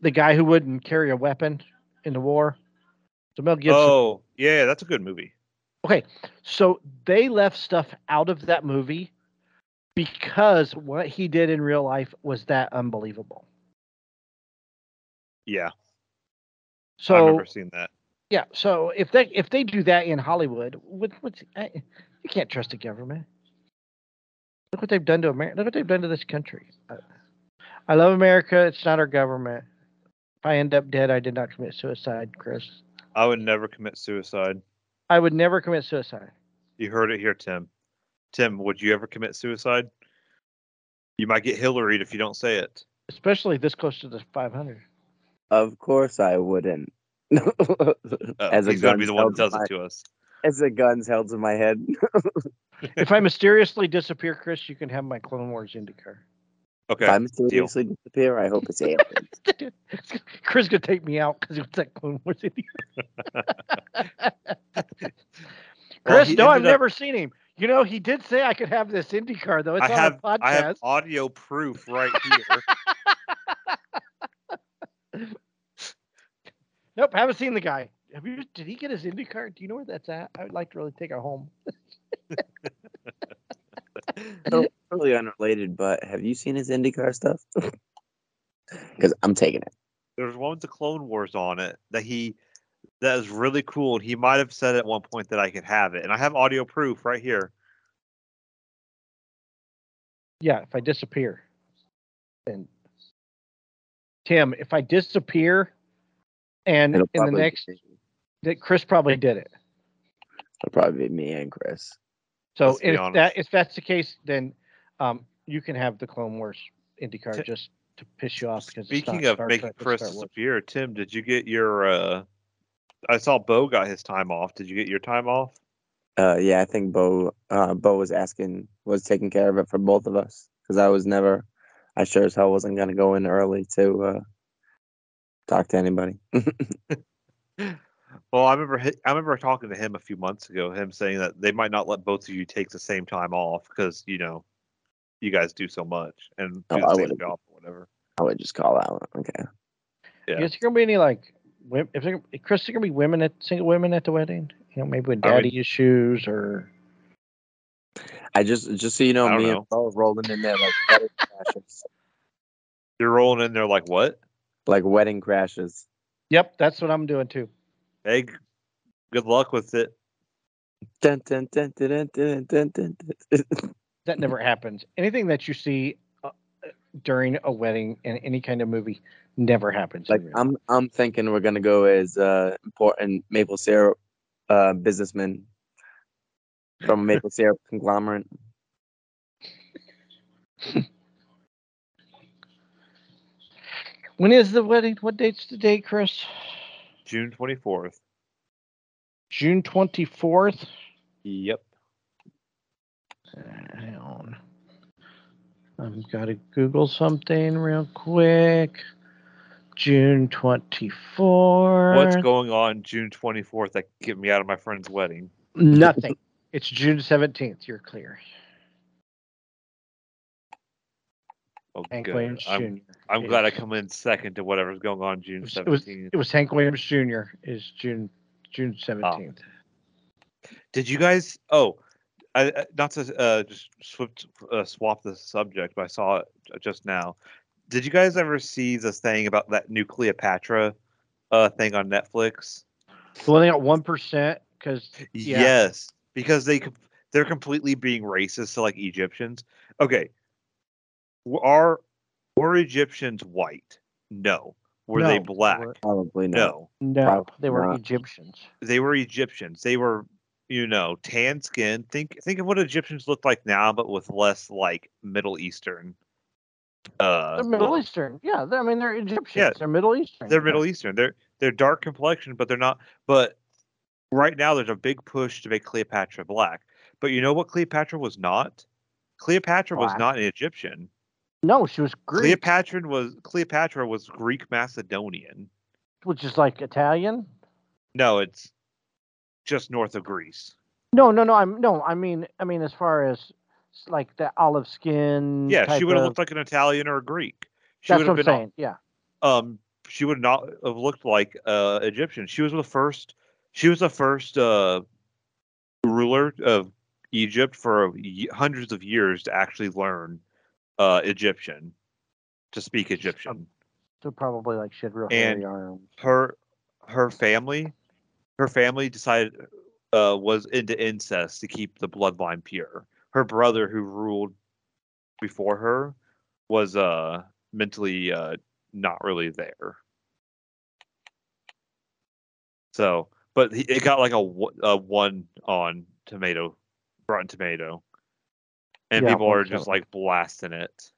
The guy who wouldn't carry a weapon in the war. So Mel Gibson. Oh, yeah, that's a good movie. Okay, so they left stuff out of that movie because what he did in real life was that unbelievable. Yeah, So I've never seen that. Yeah, so if they if they do that in Hollywood, what, what's I, you can't trust the government. Look what they've done to America. Look what they've done to this country. I, I love America. It's not our government. If I end up dead, I did not commit suicide, Chris. I would never commit suicide. I would never commit suicide. You heard it here, Tim. Tim, would you ever commit suicide? You might get Hillaried if you don't say it. Especially this close to the 500. of course I wouldn't. Oh, As a he's gonna be the one held that tells to my- it to us. As the guns held to my head. if I mysteriously disappear, Chris, you can have my Clone Wars IndyCar. Okay. if I mysteriously disappear, I hope it's aliens. Chris could take me out because it was that Clone Wars IndyCar. Well, Chris, he no, I've up- never seen him. You know, he did say I could have this IndyCar though. It's I on have a podcast. I have audio proof right here. Nope, I haven't seen the guy. Have you? Did he get his IndyCar? Do you know where that's at? I would like to really take it home. So, totally unrelated, but have you seen his IndyCar stuff? Because I'm taking it. There's one with the Clone Wars on it that he that is really cool. And he might have said at one point that I could have it. And I have audio proof right here. Yeah, if I disappear, and Tim, if I disappear, and It'll in the next, that Chris probably did it. it'll probably be me and Chris. So if that if that's the case, then um, you can have the Clone Wars IndyCar Ti- just to piss you off because Speaking of Star making Trek, it's Chris Star disappear, Tim, did you get your uh I saw Bo got his time off. Did you get your time off? Uh, yeah, I think Bo uh, Bo was asking was taking care of it for both of us because I was never, I sure as hell wasn't gonna go in early to uh, talk to anybody. Well, I remember I remember talking to him a few months ago, him saying that they might not let both of you take the same time off because, you know, you guys do so much and oh, do Oh, the I same would've- job or whatever. I would just call out. Okay. Yeah. Is there gonna be any like, if there, Chris, there gonna be women at single women at the wedding? You know, maybe with I would- daddy issues or I just just so you know, I don't me know. and Bo rolling in there like wedding crashes. You're rolling in there like what? Like wedding crashes. Yep, that's what I'm doing too. Hey, good luck with it. Dun, dun, dun, that never happens. Anything that you see uh, during a wedding in any kind of movie never happens. Like I'm, I'm thinking we're gonna go as uh, important maple syrup uh, businessman from maple syrup conglomerate. when is the wedding? What date's the date, Chris? June twenty fourth. June twenty fourth. Yep. Hang on. I've got to Google something real quick. June twenty fourth. What's going on June twenty fourth that get me out of my friend's wedding? Nothing. it's June seventeenth. You're clear. Oh, Hank good. Williams I'm, Jr. I'm is- glad I come in second to whatever's going on June it was, seventeenth. it was Hank Williams Jr. is June June seventeenth. Did you guys? Oh, I, I- not to uh, just swap uh, swap the subject, but I saw it just now. Did you guys ever see this thing about that new Cleopatra uh, thing on Netflix? The one they got one percent because Yeah. Yes, because they com- they're completely being racist to like Egyptians. Okay, are were Egyptians white? No. Were they No, they black? were- Probably not. No. no, Probably they were not. Egyptians. They were Egyptians. They were, you know, tan skin. Think think of what Egyptians look like now, but with less like Middle Eastern. Uh, They're Middle look. Eastern. Yeah, they're, I mean they're Egyptians. Yeah, they're Middle Eastern. They're. Middle Eastern. They're they're dark complexion, but they're not. But right now, there's a big push to make Cleopatra black. But you know what Cleopatra was not? Cleopatra was not an Egyptian. No, she was Greek, Cleopatra was Cleopatra was Greek Macedonian. which is like Italian. No, it's just north of Greece. No, no, no. I'm no. I mean, I mean, as far as like the olive skin. Yeah, she would have of- looked like an Italian or a Greek. She That's would what have I'm been saying. Yeah. um she would not have looked like uh Egyptian. She was the first she was the first uh ruler of Egypt for hundreds of years to actually learn uh Egyptian to speak Egyptian. So probably like she had real And- hairy arms. Her her family her family decided uh was into incest to keep the bloodline pure. Her brother who ruled before her was uh mentally uh not really there. So, but he, it got like a, a one on tomato, Rotten Tomato, and Yeah, people are just like blasting it.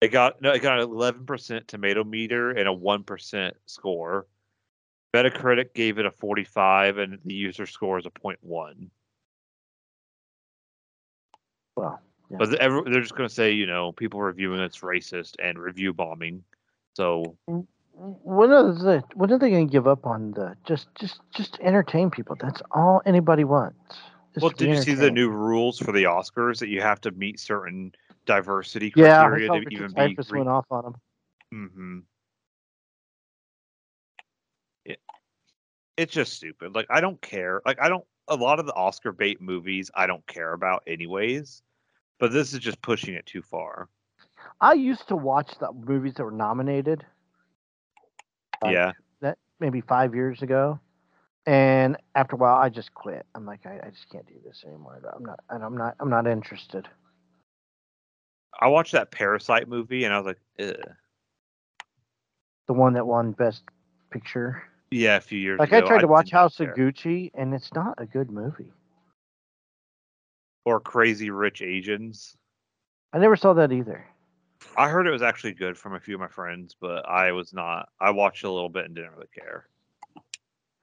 It got no, it got an eleven percent tomato meter and a one percent score. Metacritic gave it a forty-five, and the user score is a 0.1. Well, Yeah. But every, they're just going to say, you know, people reviewing it's racist and review bombing. So when are the when are they going to give up on the just just just entertain people? That's all anybody wants. Well, did you see the new rules for the Oscars that you have to meet certain diversity Yeah, criteria saw to even be? Cyphers went off on them. Mm-hmm. It, it's just stupid. Like I don't care. Like I don't. A lot of the Oscar bait movies I don't care about anyways. But this is just pushing it too far. I used to watch the movies that were nominated. Like, yeah. that maybe five years ago, and after a while, I just quit. I'm like, I, I just can't do this anymore. I'm not, and I'm not, I'm not interested. I watched that Parasite movie and I was like, Ugh. The one that won Best Picture. yeah, a few years ago. Like ago. I tried to watch House of Gucci, and it's not a good movie. or Crazy Rich Asians. I never saw that either. I heard it was actually good from a few of my friends, but I was not. I watched a little bit and didn't really care.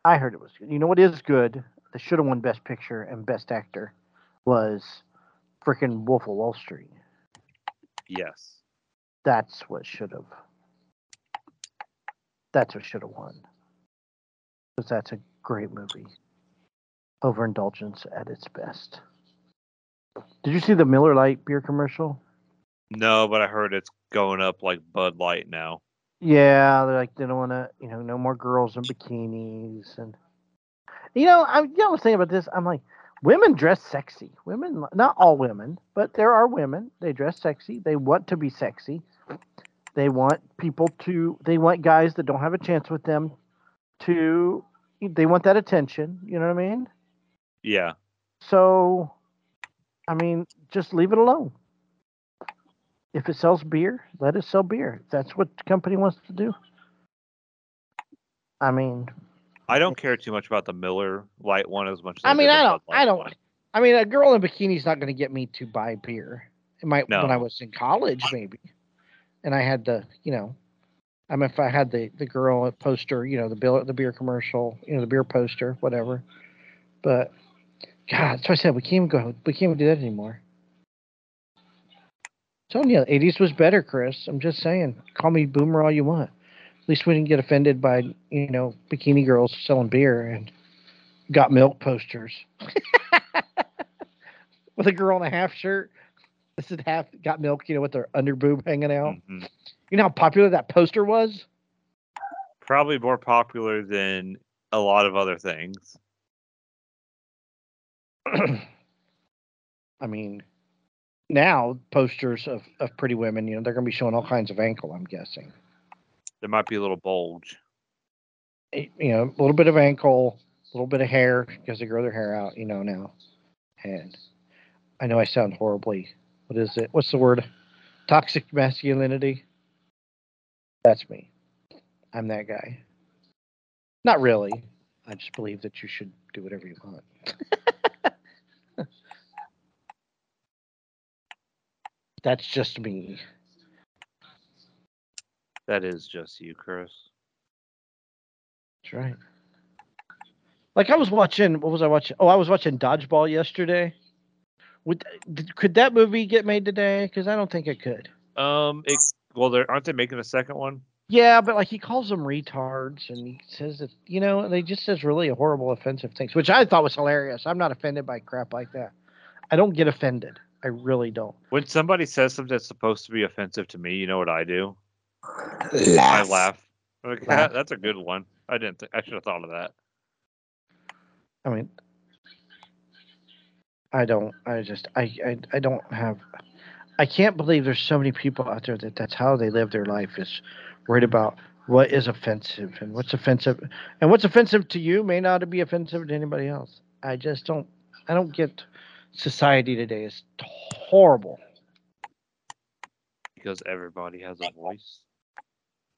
I heard it was good. You know what is good? They should have won Best Picture and Best Actor. Was freaking Wolf of Wall Street. Yes. That's what should have. That's what should have won. Because that's a great movie. Overindulgence at its best. Did you see the Miller Lite beer commercial? No, but I heard it's going up like Bud Light now. Yeah, they're like they don't want to, you know, no more girls in bikinis, and you know, I, you know, I was thinking about this. I'm like, women dress sexy. Women, not all women, but there are women. They dress sexy. They want to be sexy. They want people to. They want guys that don't have a chance with them to. They want that attention. You know what I mean? Yeah. So, I mean, just leave it alone. If it sells beer, let it sell beer. If that's what the company wants to do. I mean, I don't care too much about the Miller Lite one as much as I do mean, I don't, I don't, one. I mean, a girl in a bikini's not going to get me to buy beer. It might when I was in college, maybe, and I had the, you know, I mean, if I had the the girl poster, you know, the bill, the beer commercial, you know, the beer poster, whatever. But God, that's why I said we can't even go. We can't even do that anymore. Telling you, '80s was better, Chris. I'm just saying. Call me boomer all you want. At least we didn't get offended by you know bikini girls selling beer and got milk posters with a girl in a half shirt. This is half got milk, you know, with their underboob hanging out. Mhm. You know how popular that poster was? Probably more popular than a lot of other things. I mean, now posters of, of pretty women, you know, they're going to be showing all kinds of ankle, I'm guessing. There might be a little bulge. Eh, You know, a little bit of ankle, a little bit of hair because they grow their hair out, you know, now. And I know I sound horribly, what is it? What's the word? Toxic masculinity. That's me. I'm that guy. Not really. I just believe that you should do whatever you want. That's just me. That is just you, Chris. That's right. Like I was watching, what was I watching? Oh, I was watching Dodgeball yesterday. Would could that movie get made today? Because I don't think it could. Um, it, well, they're aren't they making a second one? Yeah, but like he calls them retards, and he says that you know they just says really horrible, offensive things, which I thought was hilarious. I'm not offended by crap like that. I don't get offended. I really don't. When somebody says something that's supposed to be offensive to me, you know what I do? Laugh. I laugh. Like, Laugh. That's a good one. I didn't. Th- I should have thought of that. I mean, I don't. I just. I. I. I don't have. I can't believe there's so many people out there that that's how they live their life is worried about what is offensive and what's offensive and what's offensive to you may not be offensive to anybody else. I just don't. I don't get society today is horrible. Because everybody has a voice.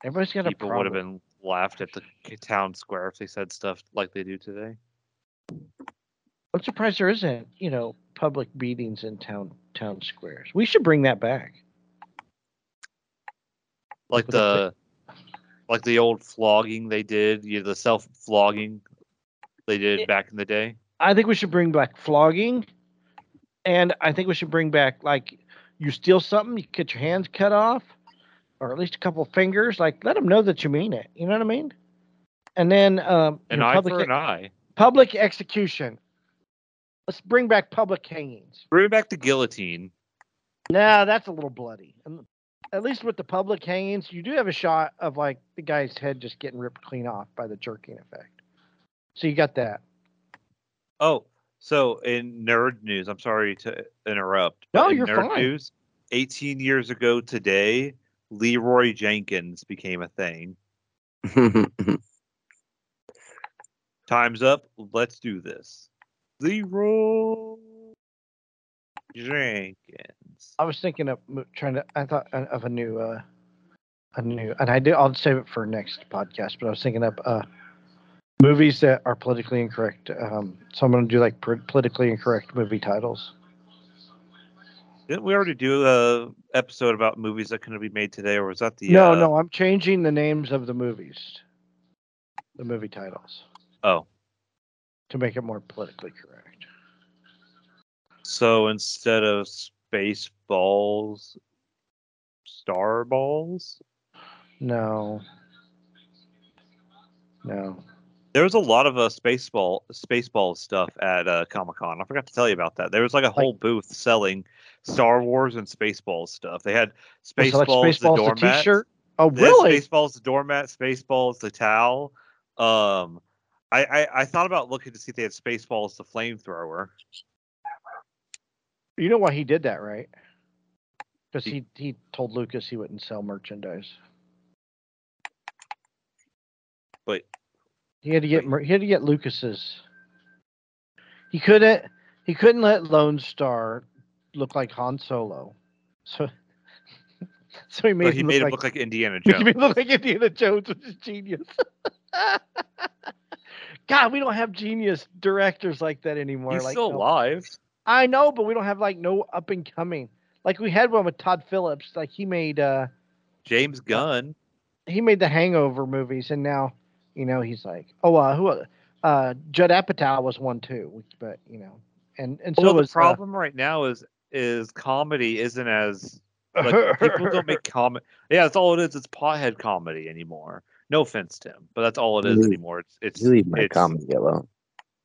Everybody's got a People would have been laughed at the town square if they said stuff like they do today. I'm surprised there isn't, you know, public beatings in town town squares. We should bring that back. Like the like the old flogging they did. You know, the self flogging they did Yeah. back in the day. I think we should bring back flogging, and I think we should bring back like you steal something, you get your hands cut off, or at least a couple fingers. Like let them know that you mean it. You know what I mean? And then um, An eye public for an eye. public execution. Let's bring back public hangings. Bring back the guillotine. Nah, that's a little bloody. At least with the public hangings, you do have a shot of like the guy's head just getting ripped clean off by the jerking effect. So you got that. Oh, so in nerd news, I'm sorry to interrupt. No, but in you're nerd fine. News, 18 years ago today, Leeroy Jenkins became a thing. Time's up. Let's do this. Leeroy Jenkins. I was thinking of trying to. I thought uh, of a new, uh, a new, and I do. I'll save it for next podcast. But I was thinking of uh, movies that are politically incorrect. Um, so I'm going to do like politically incorrect movie titles. Didn't we already do a episode about movies that couldn't be made today, or was that the? no, uh, no, I'm changing the names of the movies, the movie titles, Oh, to make it more politically correct. so instead of Spaceballs, Star Balls. No. No. There was a lot of uh, Spaceball Spaceball stuff at uh, Comic Con. I forgot to tell you about that. There was like a whole booth selling Star Wars and Spaceballs stuff. They had Was it like Spaceballs, the Spaceballs, the doormat. T-shirt. Oh, really? Spaceballs, the doormat. Spaceballs, the towel. Um, I, I I thought about looking to see if they had Spaceballs, the flamethrower. You know why he did that, right? Because he he told Lucas he wouldn't sell merchandise. But He had to get he had to get Lucas's. He couldn't he couldn't let Lone Starr look like Han Solo, so so he made he him made look him like look like Indiana Jones. he made him look like Indiana Jones, which is genius. God, we don't have genius directors like that anymore. He's like still no- alive. I know, but we don't have like no up and coming. Like we had one with Todd Phillips. Like he made uh James Gunn. he made the Hangover movies, and now you know he's like, oh, uh, who? Uh, Judd Apatow was one too, but you know, and and so well, the was uh, problem right now is is comedy isn't as like people don't make comedy. Yeah, that's all it is. It's pothead comedy anymore. No offense, Tim, but that's all it is You- anymore. It's it's. You leave my it's- comedy alone.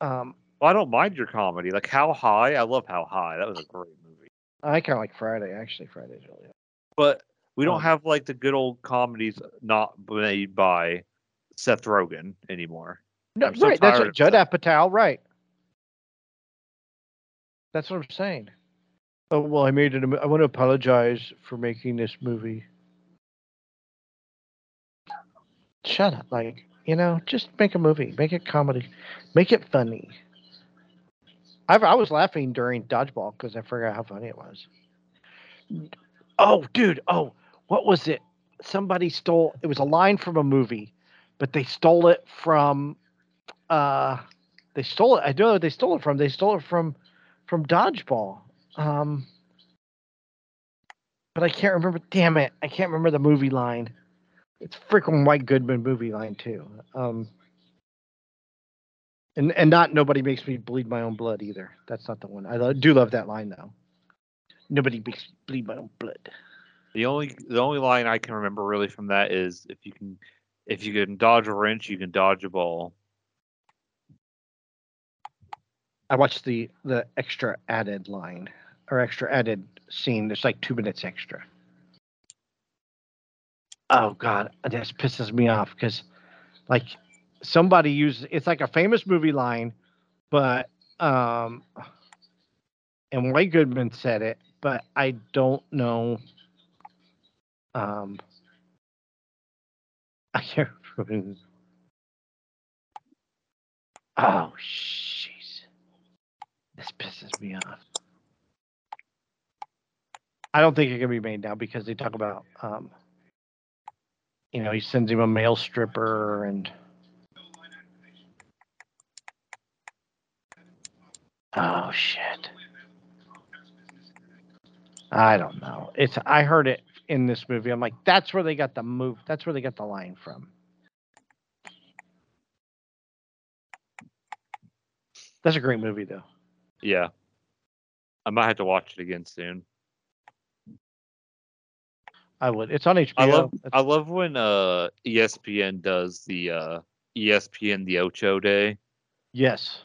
um, Well, I don't mind your comedy. Like How High, I love How High. That was a great movie. I kind of like Friday actually. Friday's really. But we don't Um, have like the good old comedies not made by Seth Rogen anymore. No, I'm so right. That's tired what of Judd that. Apatow, right? That's what I'm saying. Oh well, I made it. I want to apologize for making this movie. Shut up, like you know, just make a movie, make it comedy, make it funny. I I was laughing during dodgeball because I forgot how funny it was. Oh, dude. Oh, what was it? Somebody stole. It was a line from a movie, but they stole it from uh they stole it. I don't know what they stole it from. They stole it from from Dodgeball. Um but I can't remember damn it. I can't remember the movie line. It's freaking White Goodman movie line too. Um and and not nobody makes me bleed my own blood either. That's not the one. I do love that line though. Nobody makes me bleed my own blood. The only the only line I can remember really from that is if you can if you can dodge a wrench, you can dodge a ball. I watched the the extra added line or extra added scene. There's like two minutes extra. Oh god, this pisses me off because like somebody used it's like a famous movie line, but um and White Goodman said it, but I don't know. Um I can't. Oh jeez. This pisses me off. I don't think it can be made now because they talk about, um, you know, he sends him a male stripper and. Oh shit. I don't know. It's I heard it in this movie. I'm like, that's where they got the move. That's where they got the line from. That's a great movie though. Yeah. I might have to watch it again soon. I would. It's on HBO. I love It's- I love when uh ESPN does the uh ESPN the Ocho Day. yes.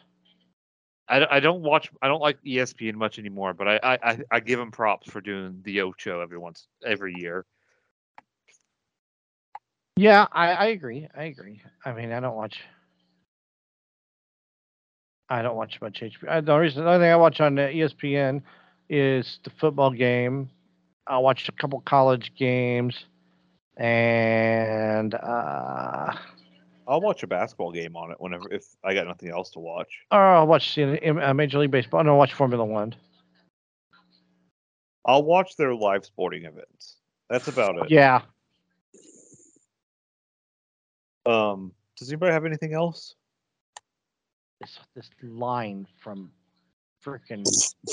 I, I don't watch I don't like ESPN much anymore, but I, I I give them props for doing the Ocho every once every year. Yeah, I, I agree. I agree. I mean, I don't watch. I don't watch much HBO. I, the reason, the only thing I watch on uh, ESPN is the football game. I watched a couple college games, and uh, I'll watch a basketball game on it whenever if I got nothing else to watch. or I'll watch uh, uh, Major League Baseball. No, I watch Formula One. I'll watch their live sporting events. That's about it. Yeah. Um does anybody have anything else? This this line from freaking.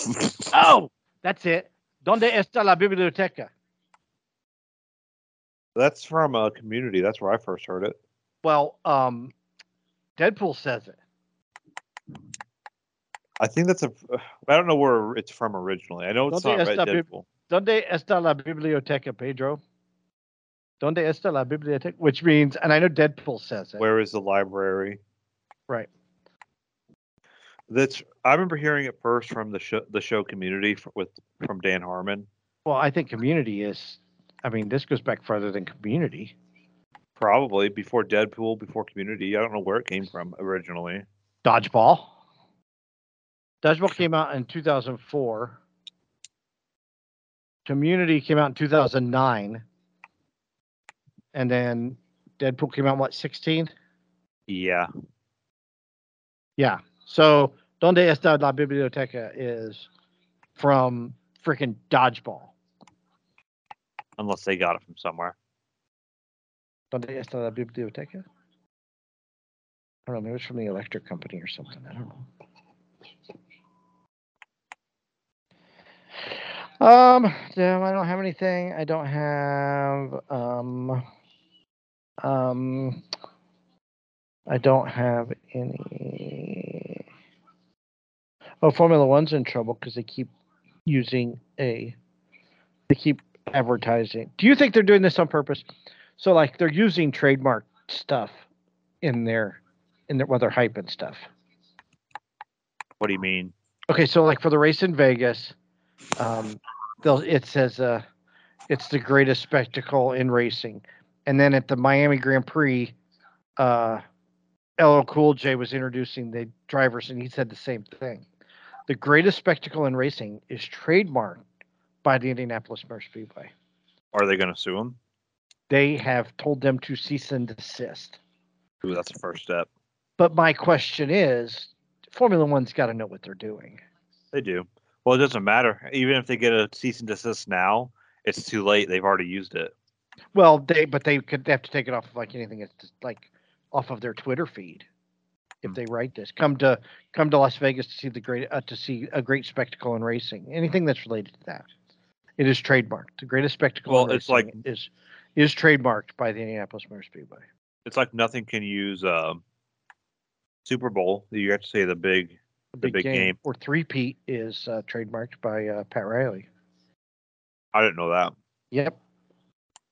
Oh, that's it. ¿Dónde está la biblioteca? That's from a community. That's where I first heard it. Well, um, Deadpool says it. I think that's a. I don't know where it's from originally. I know it's ¿Dónde not Red Bib- Deadpool. ¿Dónde está la biblioteca, Pedro? ¿Dónde está la biblioteca? Which means, and I know Deadpool says it. Where is the library? Right. That's. I remember hearing it first from the show, the show Community f- with from Dan Harmon. Well, I think Community is. I mean, this goes back further than Community. Probably before Deadpool, before Community. I don't know where it came from originally. Dodgeball. Dodgeball came out in 2004. Community came out in 2009. And then Deadpool came out, what, 16? Yeah. Yeah. So, Donde está la biblioteca is from freaking Dodgeball. Unless they got it from somewhere. La biblioteca? I don't know. Maybe it's from the electric company or something. I don't know. Um, no, I don't have anything. I don't have um um I don't have any Oh, Formula One's in trouble because they keep using a they keep advertising. Do you think they're doing this on purpose? So like they're using trademark stuff in their in their well they're hyping stuff. What do you mean? Okay, so like for the race in Vegas, um, they'll it says uh, it's the greatest spectacle in racing, and then at the Miami Grand Prix, uh, LL Cool J was introducing the drivers, and he said the same thing. The greatest spectacle in racing is trademarked by the Indianapolis Motor Speedway. Are they going to sue him? They have told them to cease and desist. Ooh, that's the first step. But my question is, Formula One's got to know what they're doing. They do. Well, it doesn't matter. Even if they get a cease and desist now, it's too late. They've already used it. Well, they but they could have to take it off of like anything that's just like off of their Twitter feed if Hmm. they write this. Come to come to Las Vegas to see the great uh, to see a great spectacle in racing. Anything that's related to that, it is trademarked. The greatest spectacle. in Well, it's racing is is trademarked by the Indianapolis Motor Speedway. It's like nothing can use um, Super Bowl. You have to say the big. The big game. or three-peat is uh, trademarked by uh, Pat Riley. I didn't know that. Yep.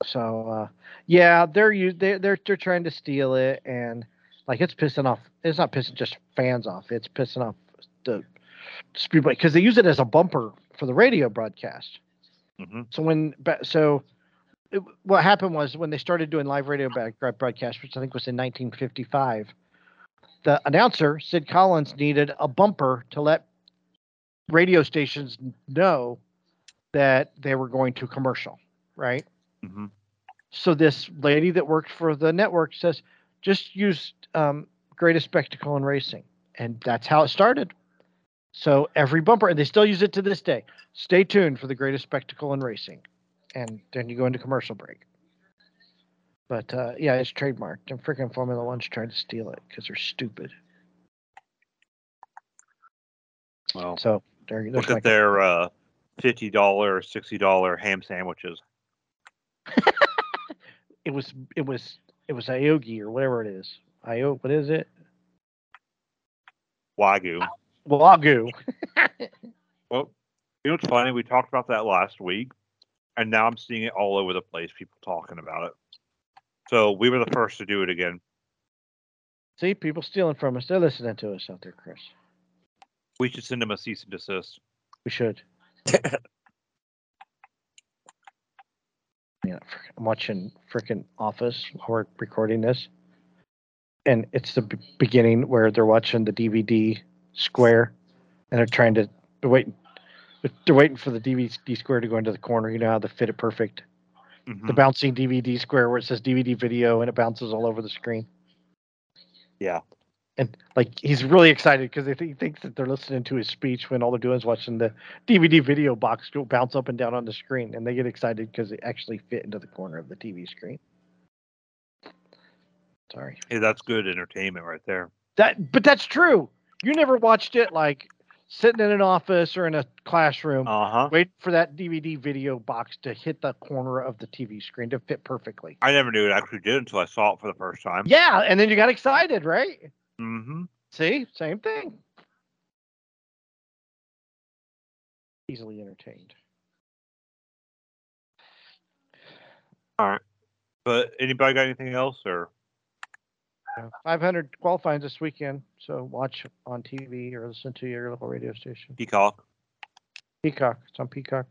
So uh, yeah, they're u- they they're they're trying to steal it, and like it's pissing off. It's not pissing just fans off. It's pissing off the speedway because they use it as a bumper for the radio broadcast. hmm So when so it, what happened was when they started doing live radio back, broadcast, which I think was in 1955, the announcer Sid Collins needed a bumper to let radio stations know that they were going to commercial, right? hmm So this lady that worked for the network says, just use um, greatest spectacle in racing, and that's how it started. So every bumper, and they still use it to this day. Stay tuned for the greatest spectacle in racing, and then you go into commercial break. But uh, yeah, it's trademarked, and freaking Formula One's trying to steal it because they're stupid. Well, So there, look at their uh, fifty dollar sixty dollar ham sandwiches. it was it was it was Iogi or whatever it is. Io, what is it? Wagyu. Wagyu. Well, you know what's funny? We talked about that last week, and now I'm seeing it all over the place. People talking about it. So we were the first to do it again. See, people stealing from us. They're listening to us out there, Chris. We should send them a cease and desist. We should. Yeah, frick- I'm watching freaking Office while we're recording this, and it's the b- beginning where they're watching the DVD square, and they're trying to they're waiting. They're waiting for the DVD square to go into the corner. You know how to fit it perfect. Mhm. The bouncing DVD square where it says DVD video and it bounces all over the screen. Yeah. And like he's really excited because he thinks that they're listening to his speech when all they're doing is watching the DVD video box go bounce up and down on the screen, and they get excited because it actually fit into the corner of the TV screen. Sorry, Hey, that's good entertainment right there. that but that's true. You never watched it like sitting in an office or in a classroom, Uh huh. waiting for that DVD video box to hit the corner of the TV screen to fit perfectly. I never knew it actually did until I saw it for the first time. Yeah, and then you got excited, right? Mm-hmm. See, same thing. Easily entertained. All right. But anybody got anything else or? Yeah. 500 qualifying this weekend, so watch on TV or listen to your local radio station. Peacock. Peacock, it's on Peacock.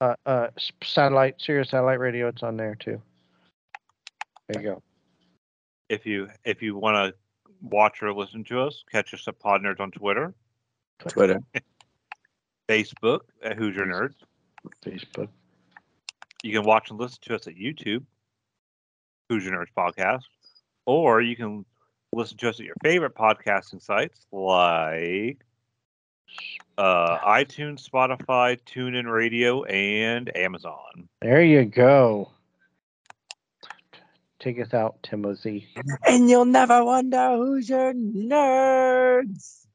Uh, uh, satellite, Sirius satellite radio, it's on there too. There you go. If you if you want to watch or listen to us, catch us at Pod Nerds on Twitter, Twitter. Facebook at Who's Your Nerds. Facebook. You can watch and listen to us at YouTube, Who's Your Nerds podcast, or you can listen to us at your favorite podcasting sites like uh, iTunes, Spotify, TuneIn Radio, and Amazon. There you go. Take us out, Timothy. And you'll never wonder who's your nerds.